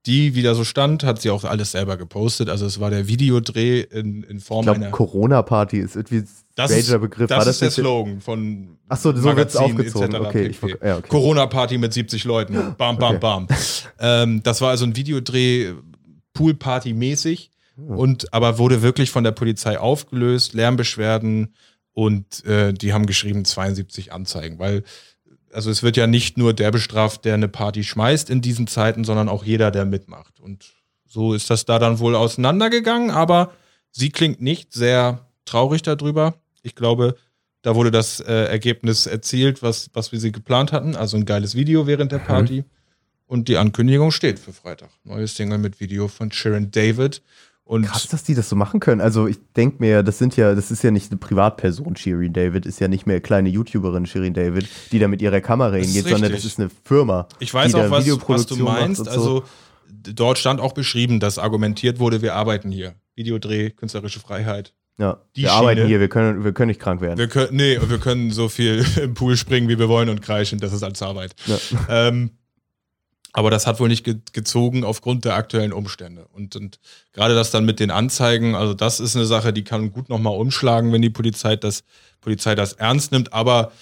die wieder so stand, hat sie auch alles selber gepostet. Also es war der Videodreh in, in ich Form glaube, einer. Corona-Party ist irgendwie Das ist, stranger Begriff. das War ist der Slogan von Ach so, so wird's aufgezogen. etc. Okay, ich ja, okay. Corona-Party mit 70 Leuten. Bam, bam, Okay. bam. Ähm, das war also ein Videodreh, Poolparty-mäßig. Hm. Und aber wurde wirklich von der Polizei aufgelöst, Lärmbeschwerden und äh, die haben geschrieben 72 Anzeigen, weil also es wird ja nicht nur der bestraft, der eine Party schmeißt in diesen Zeiten, sondern auch jeder, der mitmacht. Und so ist das da dann wohl auseinandergegangen, aber sie klingt nicht sehr traurig darüber. Ich glaube, da wurde das äh, Ergebnis erzielt, was, was wir sie geplant hatten. Also ein geiles Video während der Party. Und die Ankündigung steht für Freitag. Neues Single mit Video von Sharon David. Und Krass, dass die das so machen können. Also ich denke mir, das sind ja, das ist ja nicht eine Privatperson, Shirin David, ist ja nicht mehr kleine YouTuberin Shirin David, die da mit ihrer Kamera hingeht, sondern das ist eine Firma. ich weiß auch, was, was du meinst. so. Also d- dort stand auch beschrieben, dass argumentiert wurde, wir arbeiten hier. Videodreh, künstlerische Freiheit. ja, die wir arbeiten Schiene. hier, wir können, wir können nicht krank werden. Wir können, nee, wir können so viel im Pool springen, wie wir wollen und kreischen. Das ist als Arbeit. Ja. Ähm, aber das hat wohl nicht ge gezogen aufgrund der aktuellen Umstände. Und, und gerade das dann mit den Anzeigen, also das ist eine Sache, die kann gut nochmal umschlagen, wenn die Polizei das, Polizei das ernst nimmt. Aber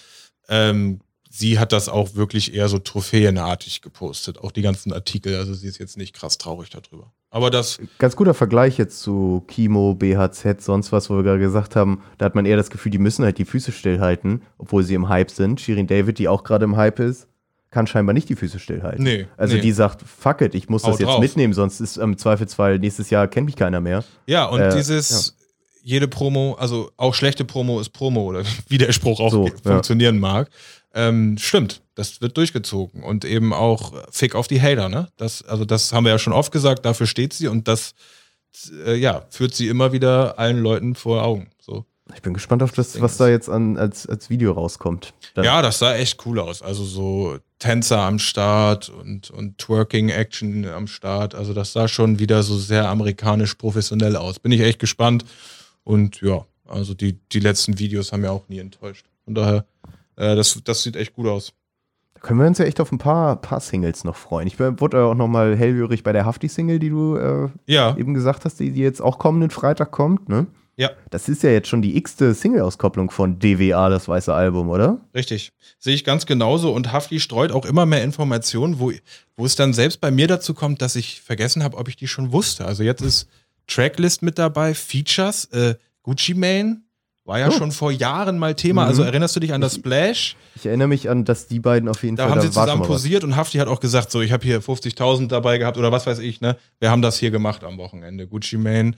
ähm, sie hat das auch wirklich eher so trophäenartig gepostet, auch die ganzen Artikel. Also sie ist jetzt nicht krass traurig darüber. Aber das, Ganz guter Vergleich jetzt zu Kimo, BHZ, sonst was, wo wir gerade gesagt haben, da hat man eher das Gefühl, die müssen halt die Füße stillhalten, obwohl sie im Hype sind. Shirin David, die auch gerade im Hype ist, kann scheinbar nicht die Füße stillhalten. Nee, Also nee. die sagt, fuck it, ich muss Hau das jetzt drauf. mitnehmen, sonst ist im Zweifelsfall nächstes Jahr kennt mich keiner mehr. Ja, und Äh, dieses, jede Promo, also auch schlechte Promo ist Promo oder wie der Spruch auch So, ge- ja. funktionieren mag. Ähm, stimmt, das wird durchgezogen. Und eben auch Fick auf die Hater, ne? Das, also das haben wir ja schon oft gesagt, dafür steht sie und das äh, ja, führt sie immer wieder allen Leuten vor Augen. So. Ich bin gespannt auf das, was da jetzt an, als, als Video rauskommt. Dann- Ja, das sah echt cool aus. Also so Tänzer am Start und, und Twerking-Action am Start. Also das sah schon wieder so sehr amerikanisch professionell aus. Bin ich echt gespannt. Und ja, also die, die letzten Videos haben ja auch nie enttäuscht. Von daher, äh, das, das sieht echt gut aus. Da können wir uns ja echt auf ein paar, paar Singles noch freuen. Ich wurde auch nochmal hellhörig bei der Hafti-Single, die du äh, Ja, eben gesagt hast, die, die jetzt auch kommenden Freitag kommt, ne? Ja, Das ist ja jetzt schon die x-te Single-Auskopplung von DWA, das weiße Album, oder? richtig. Sehe ich ganz genauso. Und Hafti streut auch immer mehr Informationen, wo, wo es dann selbst bei mir dazu kommt, dass ich vergessen habe, ob ich die schon wusste. Also jetzt ist Tracklist mit dabei, Features, äh, Gucci Mane. War ja Oh. schon vor Jahren mal Thema. Mhm. Also erinnerst du dich an das Splash? Ich erinnere mich an, dass die beiden auf jeden Da Fall haben sie war schon zusammen posiert und Hafti hat auch gesagt, so, ich habe hier 50.000 dabei gehabt oder was weiß ich, ne? Wir haben das hier gemacht am Wochenende. Gucci Mane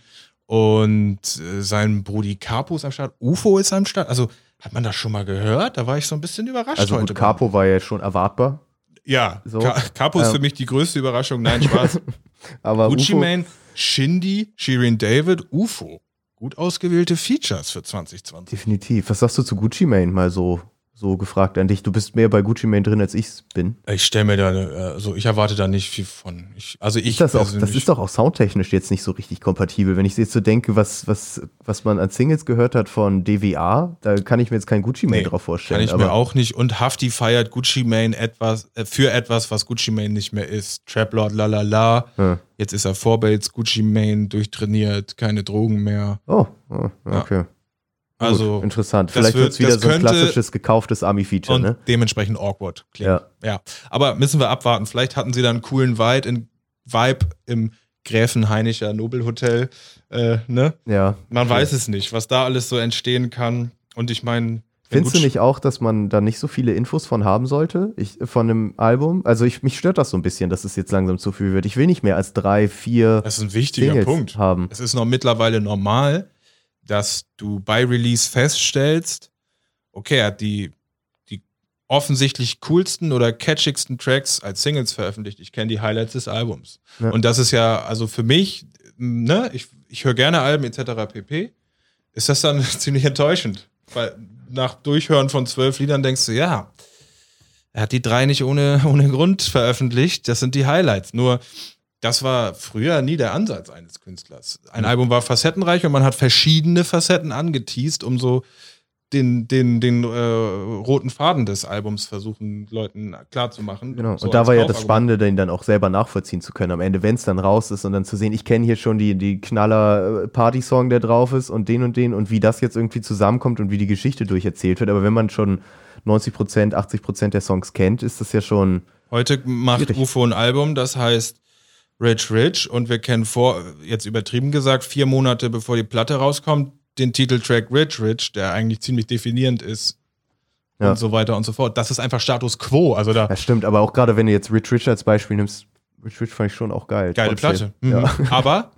und äh, sein Brudi Capo ist am Start. UFO ist am Start. Also, hat man das schon mal gehört? Da war ich so ein bisschen überrascht Also heute. gut, Capo war ja schon erwartbar, Ja, So. Ca Capo ist Ähm. für mich die größte Überraschung. Nein, Spaß. aber Gucci UFO, Mane, Shindy, Shirin David, UFO. Gut ausgewählte Features für 2020. definitiv. Was sagst du zu Gucci Mane mal so, so gefragt an dich? Du bist mehr bei Gucci Mane drin, als ich bin. Ich stelle mir da, äh, also ich erwarte da nicht viel von. Ich, also ich Ist das, auch, das ist doch auch soundtechnisch jetzt nicht so richtig kompatibel. Wenn ich jetzt so denke, was, was, was man an Singles gehört hat von DWA, da kann ich mir jetzt kein Gucci Mane Nee, drauf vorstellen. Kann ich aber mir auch nicht. Und Hafti feiert Gucci Mane etwas, äh, für etwas, was Gucci Mane nicht mehr ist. Trap Lord, la la la. Ja. Jetzt ist er Vorbates, Gucci Mane, durchtrainiert, keine Drogen mehr. Oh, oh okay. Also, Gut, interessant. Vielleicht wird- es wieder so ein klassisches gekauftes Ami-Feature, und ne? dementsprechend awkward. Ja. ja. Aber müssen wir abwarten. Vielleicht hatten sie da einen coolen Vibe, in, Vibe im Gräfenhainicher Nobelhotel. Äh, ne? Ja. Man weiß es nicht, was da alles so entstehen kann. Und ich meine, Findest du nicht auch, dass man da nicht so viele Infos von haben sollte? Ich, von einem Album? Also ich, mich stört das so ein bisschen, dass es jetzt langsam zu viel wird. Ich will nicht mehr als drei, vier Das ist ein wichtiger Singles Punkt. haben. Es ist noch mittlerweile normal, dass du bei Release feststellst, okay, er hat die, die offensichtlich coolsten oder catchigsten Tracks als Singles veröffentlicht. Ich kenne die Highlights des Albums. Ja. Und das ist ja, also für mich, ne, ich, ich höre gerne Alben etc. pp. Ist das dann ziemlich enttäuschend. Weil nach Durchhören von zwölf Liedern denkst du, ja, er hat die drei nicht ohne, ohne Grund veröffentlicht. Das sind die Highlights. Nur, das war früher nie der Ansatz eines Künstlers. Ein Album war facettenreich und man hat verschiedene Facetten angeteased, um so den, den, den äh, roten Faden des Albums versuchen, Leuten klarzumachen. Genau. So und da war ja das. Spannende, den dann auch selber nachvollziehen zu können. Am Ende, wenn es dann raus ist und dann zu sehen, ich kenne hier schon die, die Knaller-Party-Song, der drauf ist und den und den und wie das jetzt irgendwie zusammenkommt und wie die Geschichte durcherzählt wird. Aber wenn man schon 90 Prozent, 80 Prozent der Songs kennt, ist das ja schon. Heute macht Schwierig. UFO ein Album, das heißt Rich Rich und wir kennen vor, jetzt übertrieben gesagt, vier Monate bevor die Platte rauskommt, den Titeltrack Rich Rich, der eigentlich ziemlich definierend ist Ja. und so weiter und so fort. Das ist einfach Status Quo. Also da Das stimmt, aber auch gerade wenn du jetzt Rich Rich als Beispiel nimmst, Rich Rich fand ich schon auch geil. geile. Platte. Mhm. Ja, Aber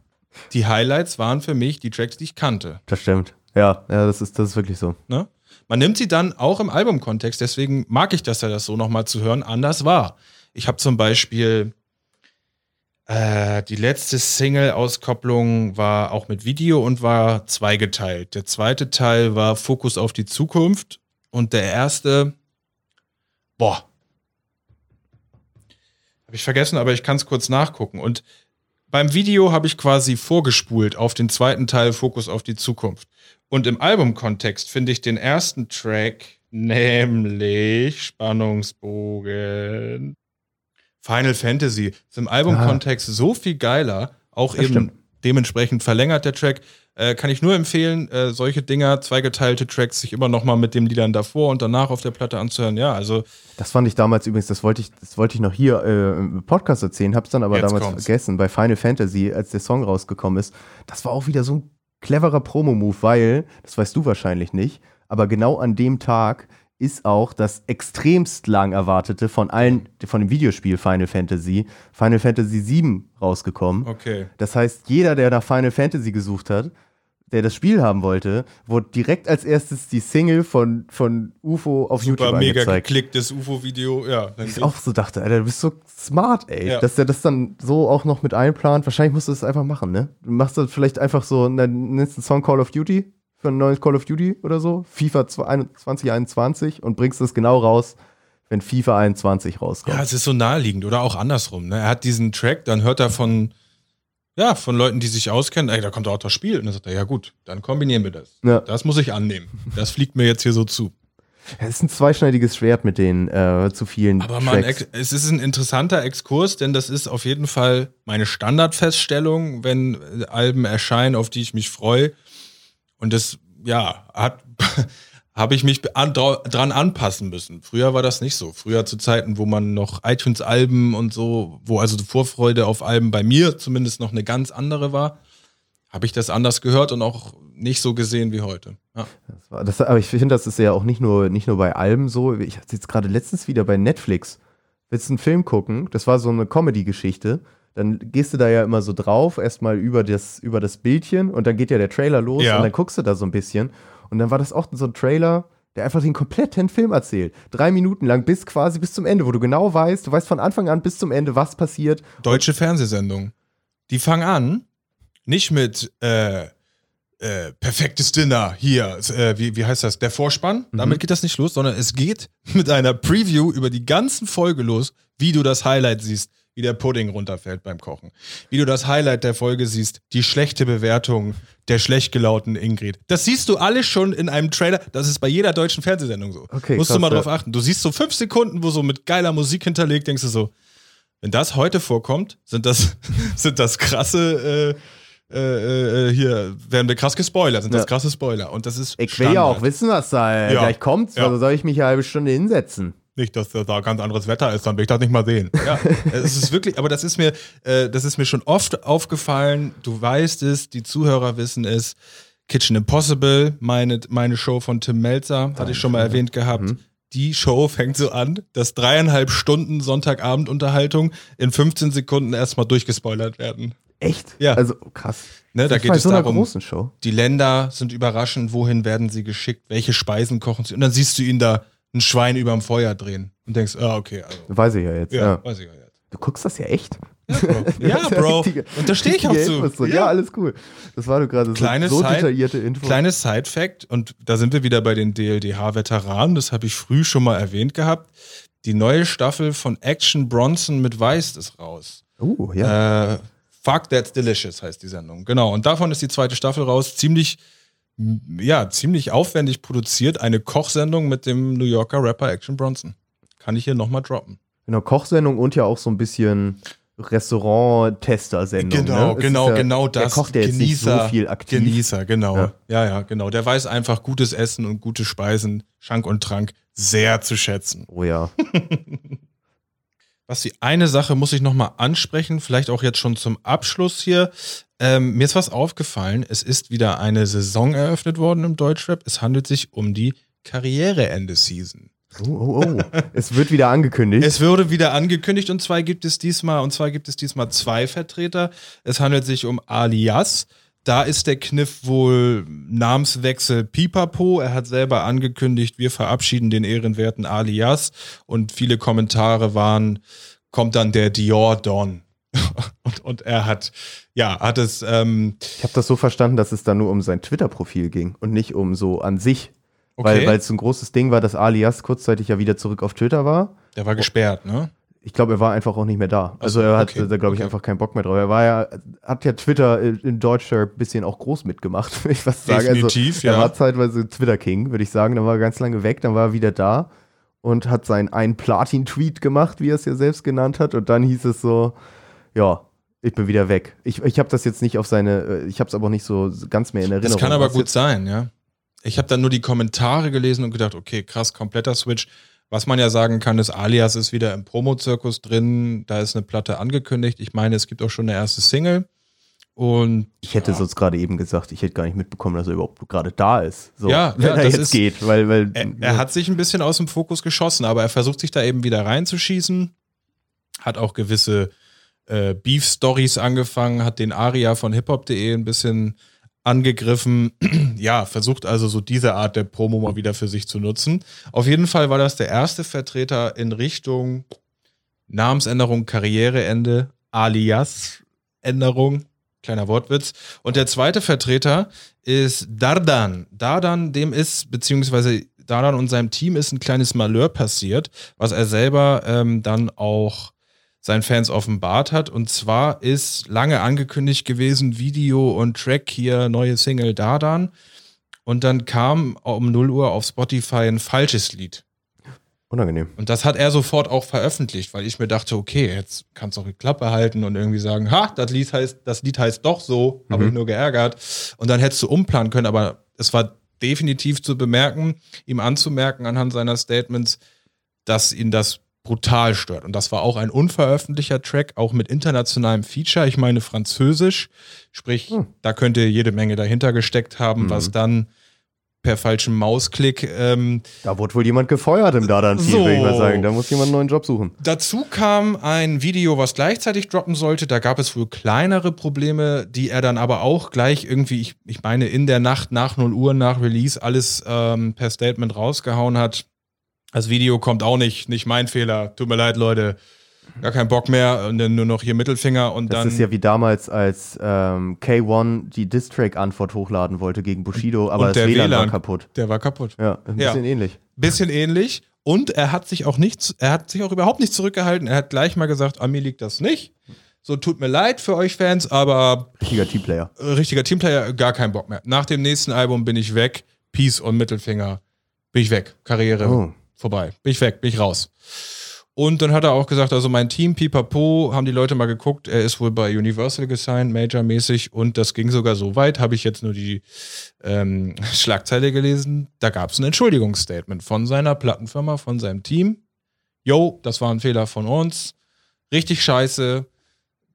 die Highlights waren für mich die Tracks, die ich kannte. das stimmt. Ja, ja das, ist, das ist wirklich so. Ne? Man nimmt sie dann auch im Albumkontext, deswegen mag ich das ja, das so nochmal zu hören, anders war. Ich habe zum Beispiel äh, die letzte Single-Auskopplung war auch mit Video und war zweigeteilt. Der zweite Teil war Fokus auf die Zukunft und der erste, boah, habe ich vergessen, aber ich kann es kurz nachgucken. Und beim Video habe ich quasi vorgespult auf den zweiten Teil Fokus auf die Zukunft. Und im Albumkontext finde ich den ersten Track, nämlich Spannungsbogen, Final Fantasy, ist im Albumkontext so viel geiler, auch Das eben stimmt. dementsprechend verlängert der Track. Äh, kann ich nur empfehlen, äh, solche Dinger, zweigeteilte Tracks, sich immer noch mal mit den Liedern davor und danach auf der Platte anzuhören. Ja, also Das fand ich damals übrigens, das wollte ich, das wollte ich noch hier äh, im Podcast erzählen, hab's dann aber damals kommt's. vergessen, bei Final Fantasy, als der Song rausgekommen ist. Das war auch wieder so ein cleverer Promo-Move, weil, das weißt du wahrscheinlich nicht, aber genau an dem Tag ist auch das extremst lang erwartete von allen, von dem Videospiel Final Fantasy, Final Fantasy VII rausgekommen. okay. Das heißt, jeder, der nach Final Fantasy gesucht hat, der das Spiel haben wollte, wurde direkt als erstes die Single von, von UFO auf Super YouTube mega angezeigt. geklicktes UFO-Video, ja. Ich auch so dachte, Alter, du bist so smart, ey. Ja. Dass der das dann so auch noch mit einplant. Wahrscheinlich musst du das einfach machen, ne? Du machst das vielleicht einfach so, einen nächsten Song Call of Duty für ein neues Call of Duty oder so, FIFA 2021 und bringst das genau raus, wenn FIFA 21 rauskommt. Ja, es ist so naheliegend oder auch andersrum. Ne? Er hat diesen Track, dann hört er von, ja, von Leuten, die sich auskennen, ey, da kommt auch das Spiel. Und dann sagt er, ja gut, dann kombinieren wir das. Ja. Das muss ich annehmen. Das fliegt mir jetzt hier so zu. Es ist ein zweischneidiges Schwert mit den äh, zu vielen Aber man, es ist ein interessanter Exkurs, denn das ist auf jeden Fall meine Standardfeststellung, wenn äh, Alben erscheinen, auf die ich mich freue. Und das, ja, hat, habe ich mich an, dra- dran anpassen müssen. Früher war das nicht so. Früher zu Zeiten, wo man noch iTunes-Alben und so, wo also die Vorfreude auf Alben bei mir zumindest noch eine ganz andere war, habe ich das anders gehört und auch nicht so gesehen wie heute. Ja. Das war- Das, aber ich finde, das ist ja auch nicht nur, nicht nur bei Alben so. Ich hatte jetzt gerade letztens wieder bei Netflix. Willst du einen Film gucken? Das war so eine Comedy-Geschichte. Dann gehst du da ja immer so drauf, erstmal über das, über das Bildchen und dann geht ja der Trailer los Ja. und dann guckst du da so ein bisschen. Und dann war das auch so ein Trailer, der einfach den kompletten Film erzählt. Drei Minuten lang bis quasi bis zum Ende, wo du genau weißt, du weißt von Anfang an bis zum Ende, was passiert. deutsche Fernsehsendung. Die fangen an, nicht mit äh, äh, perfektes Dinner hier, äh, wie, wie heißt das, der Vorspann, damit geht das nicht los, sondern es geht mit einer Preview über die ganzen Folge los, wie du das Highlight siehst, wie der Pudding runterfällt beim Kochen. Wie du das Highlight der Folge siehst, die schlechte Bewertung der schlecht gelauten Ingrid. Das siehst du alles schon in einem Trailer. Das ist bei jeder deutschen Fernsehsendung so. Okay, Musst du krass, mal ja. drauf achten. Du siehst so fünf Sekunden, wo so mit geiler Musik hinterlegt, denkst du so, wenn das heute vorkommt, sind das, sind das krasse, äh, äh, äh, hier werden wir krass gespoilert, sind das Ja. krasse Spoiler. Und das ist Ich will ja auch Standard. wissen, was da Ja. gleich kommt. Ja. Also soll ich mich eine halbe Stunde hinsetzen? Nicht, dass da ganz anderes Wetter ist, dann will ich das nicht mal sehen. Ja, es ist wirklich, aber das ist mir, äh, das ist mir schon oft aufgefallen. Du weißt es, die Zuhörer wissen es. Kitchen Impossible, meine, meine Show von Tim Melzer, hatte ich schon mal erwähnt gehabt. Die Show fängt so an, dass dreieinhalb Stunden Sonntagabendunterhaltung in 15 Sekunden erstmal durchgespoilert werden. Echt? Ja. Also krass. Ne, da geht es so darum, die Länder sind überraschend, wohin werden sie geschickt, welche Speisen kochen sie. Und dann siehst du ihn da ein Schwein überm Feuer drehen und denkst, ah, okay, also, Weiß ich ja jetzt. ja, Ja. weiß ich ja jetzt. Du guckst das ja echt? Ja, Bro. Ja, ja Bro. richtige- Und da stehe ich auch zu. So. Ja. alles cool. Das war du gerade so, so Side- detaillierte Info. Kleines Side-Fact, und da sind wir wieder bei den DLDH-Veteranen, das habe ich früh schon mal erwähnt gehabt. Die neue Staffel von Action Bronson mit Weiß ist raus. Oh, ja. Äh, Fuck That's Delicious heißt die Sendung. Genau. Und davon ist die zweite Staffel raus. Ziemlich, ja, ziemlich aufwendig produziert. Eine Kochsendung mit dem New Yorker Rapper Action Bronson. Kann ich hier nochmal droppen. Genau, Kochsendung und ja auch so ein bisschen Restaurant-Tester-Sendung. Genau, ne? Genau, ja, genau das. Der kocht ja jetzt nicht so viel aktiv. Genießer, genau. Ja. Ja. ja, genau. Der weiß einfach gutes Essen und gute Speisen, Schank und Trank sehr zu schätzen. Oh ja. Was die eine Sache muss ich nochmal ansprechen, vielleicht auch jetzt schon zum Abschluss hier. Ähm, mir ist was aufgefallen. Es ist wieder eine Saison eröffnet worden im Deutschrap. Es handelt sich um die Karriereende-Season. Oh, oh, oh. es wird wieder angekündigt. Es wurde wieder angekündigt und zwar gibt es diesmal und zwar gibt es diesmal zwei Vertreter. Es handelt sich um Alias. Da ist der Kniff wohl Namenswechsel Pipapo. Er hat selber angekündigt, wir verabschieden den ehrenwerten Alias und viele Kommentare waren, kommt dann der Dior Don. und, und er hat, ja, hat es, ähm, ich habe das so verstanden, dass es da nur um sein Twitter-Profil ging und nicht um so an sich. Okay. Weil weil es ein großes Ding war, dass Alias kurzzeitig ja wieder zurück auf Twitter war. der war gesperrt, ne? Ich glaube, er war einfach auch nicht mehr da. Also so, er hat okay, da, glaube ich, okay. einfach keinen Bock mehr drauf. Er war ja, hat ja Twitter in Deutschland ein bisschen auch groß mitgemacht, würde ich was sagen. Definitiv, also, Er ja. war zeitweise Twitter-King, würde ich sagen. Dann war er ganz lange weg, dann war er wieder da und hat seinen einen Platin-Tweet gemacht, wie er es ja selbst genannt hat. Und dann hieß es so, ja, ich bin wieder weg. Ich, ich habe das jetzt nicht auf seine, äh, ich habe es aber auch nicht so ganz mehr in Erinnerung. Das kann aber gut sein, ja. Ich habe dann nur die Kommentare gelesen und gedacht, okay, krass, kompletter Switch. Was man ja sagen kann, ist, Alias ist wieder im Promo-Zirkus drin. Da ist eine Platte angekündigt. Ich meine, es gibt auch schon eine erste Single. Und Ich hätte sonst gerade eben gesagt, ich hätte gar nicht mitbekommen, dass er überhaupt gerade da ist. So, Ja, wenn ja, er jetzt ist- geht, weil, weil er, er hat sich ein bisschen aus dem Fokus geschossen, aber er versucht sich da eben wieder reinzuschießen. Hat auch gewisse äh, Beef-Stories angefangen, hat den Aria von hiphop.de ein bisschen angegriffen. ja, versucht also so diese Art der Promo mal wieder für sich zu nutzen. Auf jeden Fall war das der erste Vertreter in Richtung Namensänderung, Karriereende, alias Änderung. Kleiner Wortwitz. Und der zweite Vertreter ist Dardan. Dardan, dem ist, beziehungsweise Dardan und seinem Team ist ein kleines Malheur passiert, was er selber ähm, dann auch seinen Fans offenbart hat. Und zwar ist lange angekündigt gewesen, Video und Track hier, neue Single Dardan. Und dann kam um 0 Uhr auf Spotify ein falsches Lied. unangenehm. Und das hat er sofort auch veröffentlicht, weil ich mir dachte, okay, jetzt kannst du auch die Klappe halten und irgendwie sagen, ha, das Lied heißt, das Lied heißt doch so, habe ich nur geärgert. Und dann hättest du umplanen können, aber es war definitiv zu bemerken, ihm anzumerken anhand seiner Statements, dass ihn das brutal stört. Und das war auch ein unveröffentlichter Track, auch mit internationalem Feature, ich meine Französisch. Sprich, da könnte jede Menge dahinter gesteckt haben, was dann per falschem Mausklick ähm, Da wurde wohl jemand gefeuert im Dardan-Team, So. würde ich mal sagen. Da muss jemand einen neuen Job suchen. Dazu kam ein Video, was gleichzeitig droppen sollte. Da gab es wohl kleinere Probleme, die er dann aber auch gleich irgendwie, ich, ich meine, in der Nacht nach 0 Uhr, nach Release, alles ähm, per Statement rausgehauen hat. Das Video kommt auch nicht, nicht mein Fehler. Tut mir leid, Leute. Gar keinen Bock mehr und dann nur noch hier Mittelfinger und Das dann. ist ja wie damals, als ähm, K1 die Distrack-Antwort hochladen wollte gegen Bushido, aber das der WLAN, war WLAN. kaputt. Der war kaputt. Ja, ein Ja. bisschen ähnlich. Bisschen ähnlich. Und er hat sich auch nicht, er hat sich auch überhaupt nicht zurückgehalten. Er hat gleich mal gesagt, an mir liegt das nicht. So tut mir leid für euch Fans, aber Richtiger Teamplayer. äh, richtiger Teamplayer, gar keinen Bock mehr. Nach dem nächsten Album bin ich weg. Peace und Mittelfinger. Bin ich weg. Karriere Oh. Vorbei. Bin ich weg, bin ich raus. Und dann hat er auch gesagt, also mein Team, Pipapo, haben die Leute mal geguckt, er ist wohl bei Universal gesigned, Major-mäßig und das ging sogar so weit, habe ich jetzt nur die ähm, Schlagzeile gelesen, da gab es ein Entschuldigungsstatement von seiner Plattenfirma, von seinem Team. Yo, das war ein Fehler von uns. Richtig scheiße.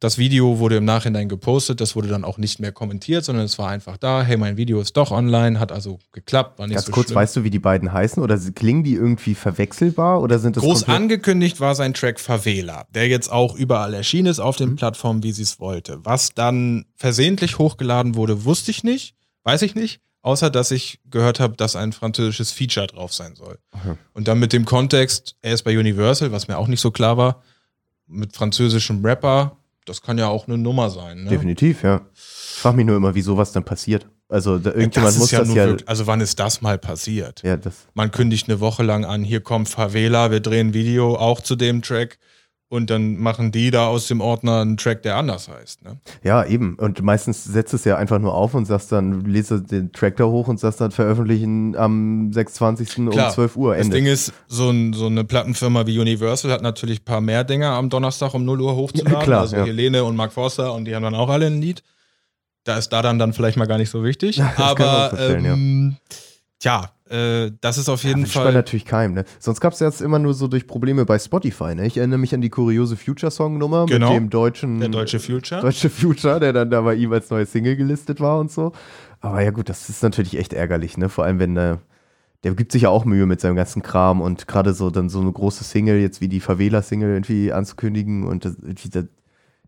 Das Video wurde im Nachhinein gepostet, das wurde dann auch nicht mehr kommentiert, sondern es war einfach da, hey, mein Video ist doch online, hat also geklappt, war nicht Ganz so kurz, schlimm. weißt du, wie die beiden heißen? Oder klingen die irgendwie verwechselbar? Oder sind das Groß angekündigt war sein Track Favela, der jetzt auch überall erschienen ist auf Mhm. den Plattformen, wie sie es wollte. Was dann versehentlich hochgeladen wurde, wusste ich nicht, weiß ich nicht. außer dass ich gehört habe, dass ein französisches Feature drauf sein soll. Und dann mit dem Kontext, er ist bei Universal, was mir auch nicht so klar war, mit französischem Rapper, das kann ja auch eine Nummer sein. Ne? Definitiv, ja. Ich frage mich nur immer, wie sowas dann passiert. Also da, irgendjemand das muss ja das ja. wirklich, also wann ist das mal passiert? ja, das. Man kündigt eine Woche lang an, hier kommt Favela, wir drehen ein Video auch zu dem Track und dann machen die da aus dem Ordner einen Track, der anders heißt. Ne? Ja, eben. Und meistens setzt es ja einfach nur auf und sagst dann, lese den Track da hoch und sagst dann veröffentlichen am 26. um 12 Uhr. Das Ende. Ding ist, so, ein, so eine Plattenfirma wie Universal hat natürlich ein paar mehr Dinger am Donnerstag um 0 Uhr hochzuladen. Ja, klar, also ja. Helene und Mark Forster und die haben dann auch alle ein Lied. Da ist Dadan dann vielleicht mal gar nicht so wichtig. das auch Aber vorstellen, ja. ähm, tja, äh, das ist auf jeden man Fall. natürlich keinem, ne? Sonst gab es jetzt immer nur so durch Probleme bei Spotify, ne? Ich erinnere mich an die kuriose Future-Song-Nummer Genau. mit dem deutschen Der deutsche Future. deutsche Future, der dann da bei ihm als neue Single gelistet war und so. Aber ja gut, das ist natürlich echt ärgerlich, ne? Vor allem, wenn äh, der gibt sich ja auch Mühe mit seinem ganzen Kram und gerade so dann so eine große Single jetzt wie die Favela-Single irgendwie anzukündigen und das, irgendwie, da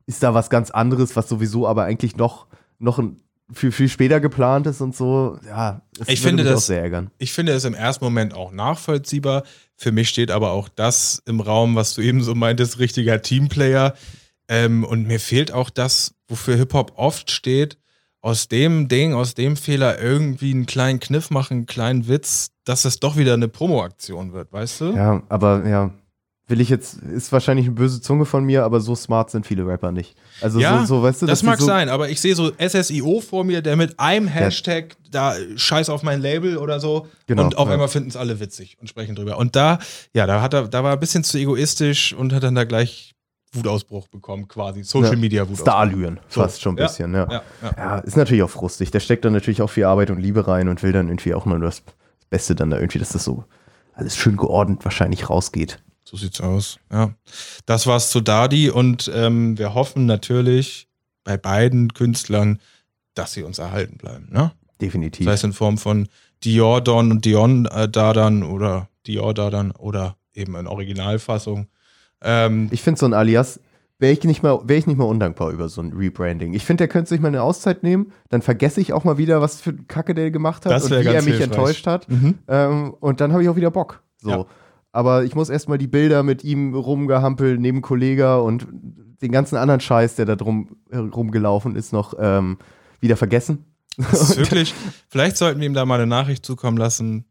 ist da was ganz anderes, was sowieso aber eigentlich noch, noch ein, viel, viel später geplant ist und so. Ja, das Ich würde finde mich das- auch sehr ärgern. Ich finde es im ersten Moment auch nachvollziehbar. Für mich steht aber auch das im Raum, was du eben so meintest, richtiger Teamplayer. Ähm, und mir fehlt auch das, wofür Hip-Hop oft steht, aus dem Ding, aus dem Fehler irgendwie einen kleinen Kniff machen, einen kleinen Witz, dass es doch wieder eine Promo-Aktion wird, weißt du? Ja, aber ja, will ich jetzt, ist wahrscheinlich eine böse Zunge von mir, aber so smart sind viele Rapper nicht. Also Ja, so, so, weißt du, das mag so, sein, aber ich sehe so SSIO vor mir, der mit einem Hashtag da scheiß auf mein Label oder so Genau, und auf ja. einmal finden es alle witzig und sprechen drüber. Und da, ja, da hat er, da war er ein bisschen zu egoistisch und hat dann da gleich Wutausbruch bekommen, quasi. Social Ja, Media Wutausbruch. Starlüren, So. fast schon ein bisschen, ja. Ja, ja. Ja, ist natürlich auch frustig. Der steckt dann natürlich auch viel Arbeit und Liebe rein und will dann irgendwie auch nur das Beste dann da irgendwie, dass das so alles schön geordnet wahrscheinlich rausgeht. So sieht's aus. Ja. Das war's zu Dadi und ähm, wir hoffen natürlich bei beiden Künstlern, dass sie uns erhalten bleiben. Ne? Definitiv. Sei es in Form von Dior Don und Dion äh, Dadan oder Dior Dadan oder eben in Originalfassung. Ähm, ich finde so ein Alias, wäre ich, nicht mal- wär ich nicht mal undankbar über so ein Rebranding. Ich finde, der könnte sich mal eine Auszeit nehmen, dann vergesse ich auch mal wieder, was für Kacke der gemacht hat und wie er mich hilfreich. enttäuscht hat. mhm. Ähm, und dann habe ich auch wieder Bock. So. Ja. Aber ich muss erstmal die Bilder mit ihm rumgehampelt, neben Kollega und den ganzen anderen Scheiß, der da drum rumgelaufen ist, noch ähm, wieder vergessen. Das ist wirklich, vielleicht sollten wir ihm da mal eine Nachricht zukommen lassen,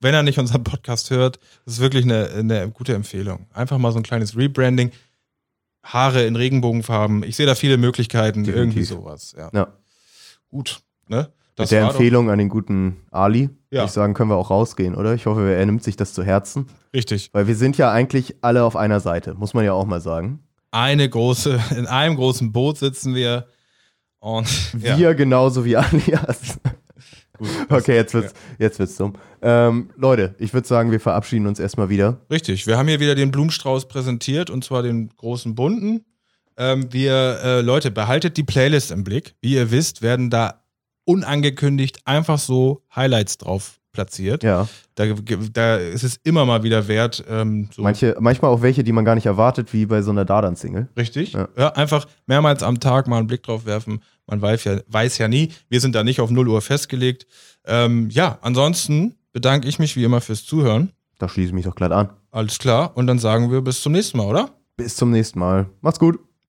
wenn er nicht unseren Podcast hört. Das ist wirklich eine, eine gute Empfehlung. Einfach mal so ein kleines Rebranding. Haare in Regenbogenfarben. Ich sehe da viele Möglichkeiten, Definitiv. irgendwie sowas. Ja. Ja. Gut. Ne? Mit der war doch- Empfehlung an den guten Ali, Ja. würde ich sagen, können wir auch rausgehen, oder? Ich hoffe, er nimmt sich das zu Herzen. Richtig. Weil wir sind ja eigentlich alle auf einer Seite, muss man ja auch mal sagen. Eine große, in einem großen Boot sitzen wir. Und ja, Wir genauso wie Alias. gut. Okay, jetzt wird's, jetzt wird's dumm. Ähm, Leute, ich würde sagen, wir verabschieden uns erstmal wieder. Richtig, wir haben hier wieder den Blumenstrauß präsentiert und zwar den großen bunten. Ähm, wir, äh, Leute, behaltet die Playlist im Blick. Wie ihr wisst, werden da unangekündigt einfach so Highlights drauf platziert. Ja. Da, da ist es immer mal wieder wert. Ähm, so Manche, manchmal auch welche, die man gar nicht erwartet, wie bei so einer Dardan-Single. Richtig. Ja. Ja. einfach mehrmals am Tag mal einen Blick drauf werfen. Man weiß ja, weiß ja nie. Wir sind da nicht auf 0 Uhr festgelegt. Ähm, ja, ansonsten bedanke ich mich wie immer fürs Zuhören. Da schließe ich mich doch glatt an. Alles klar. Und dann sagen wir bis zum nächsten Mal, oder? Bis zum nächsten Mal. Macht's gut.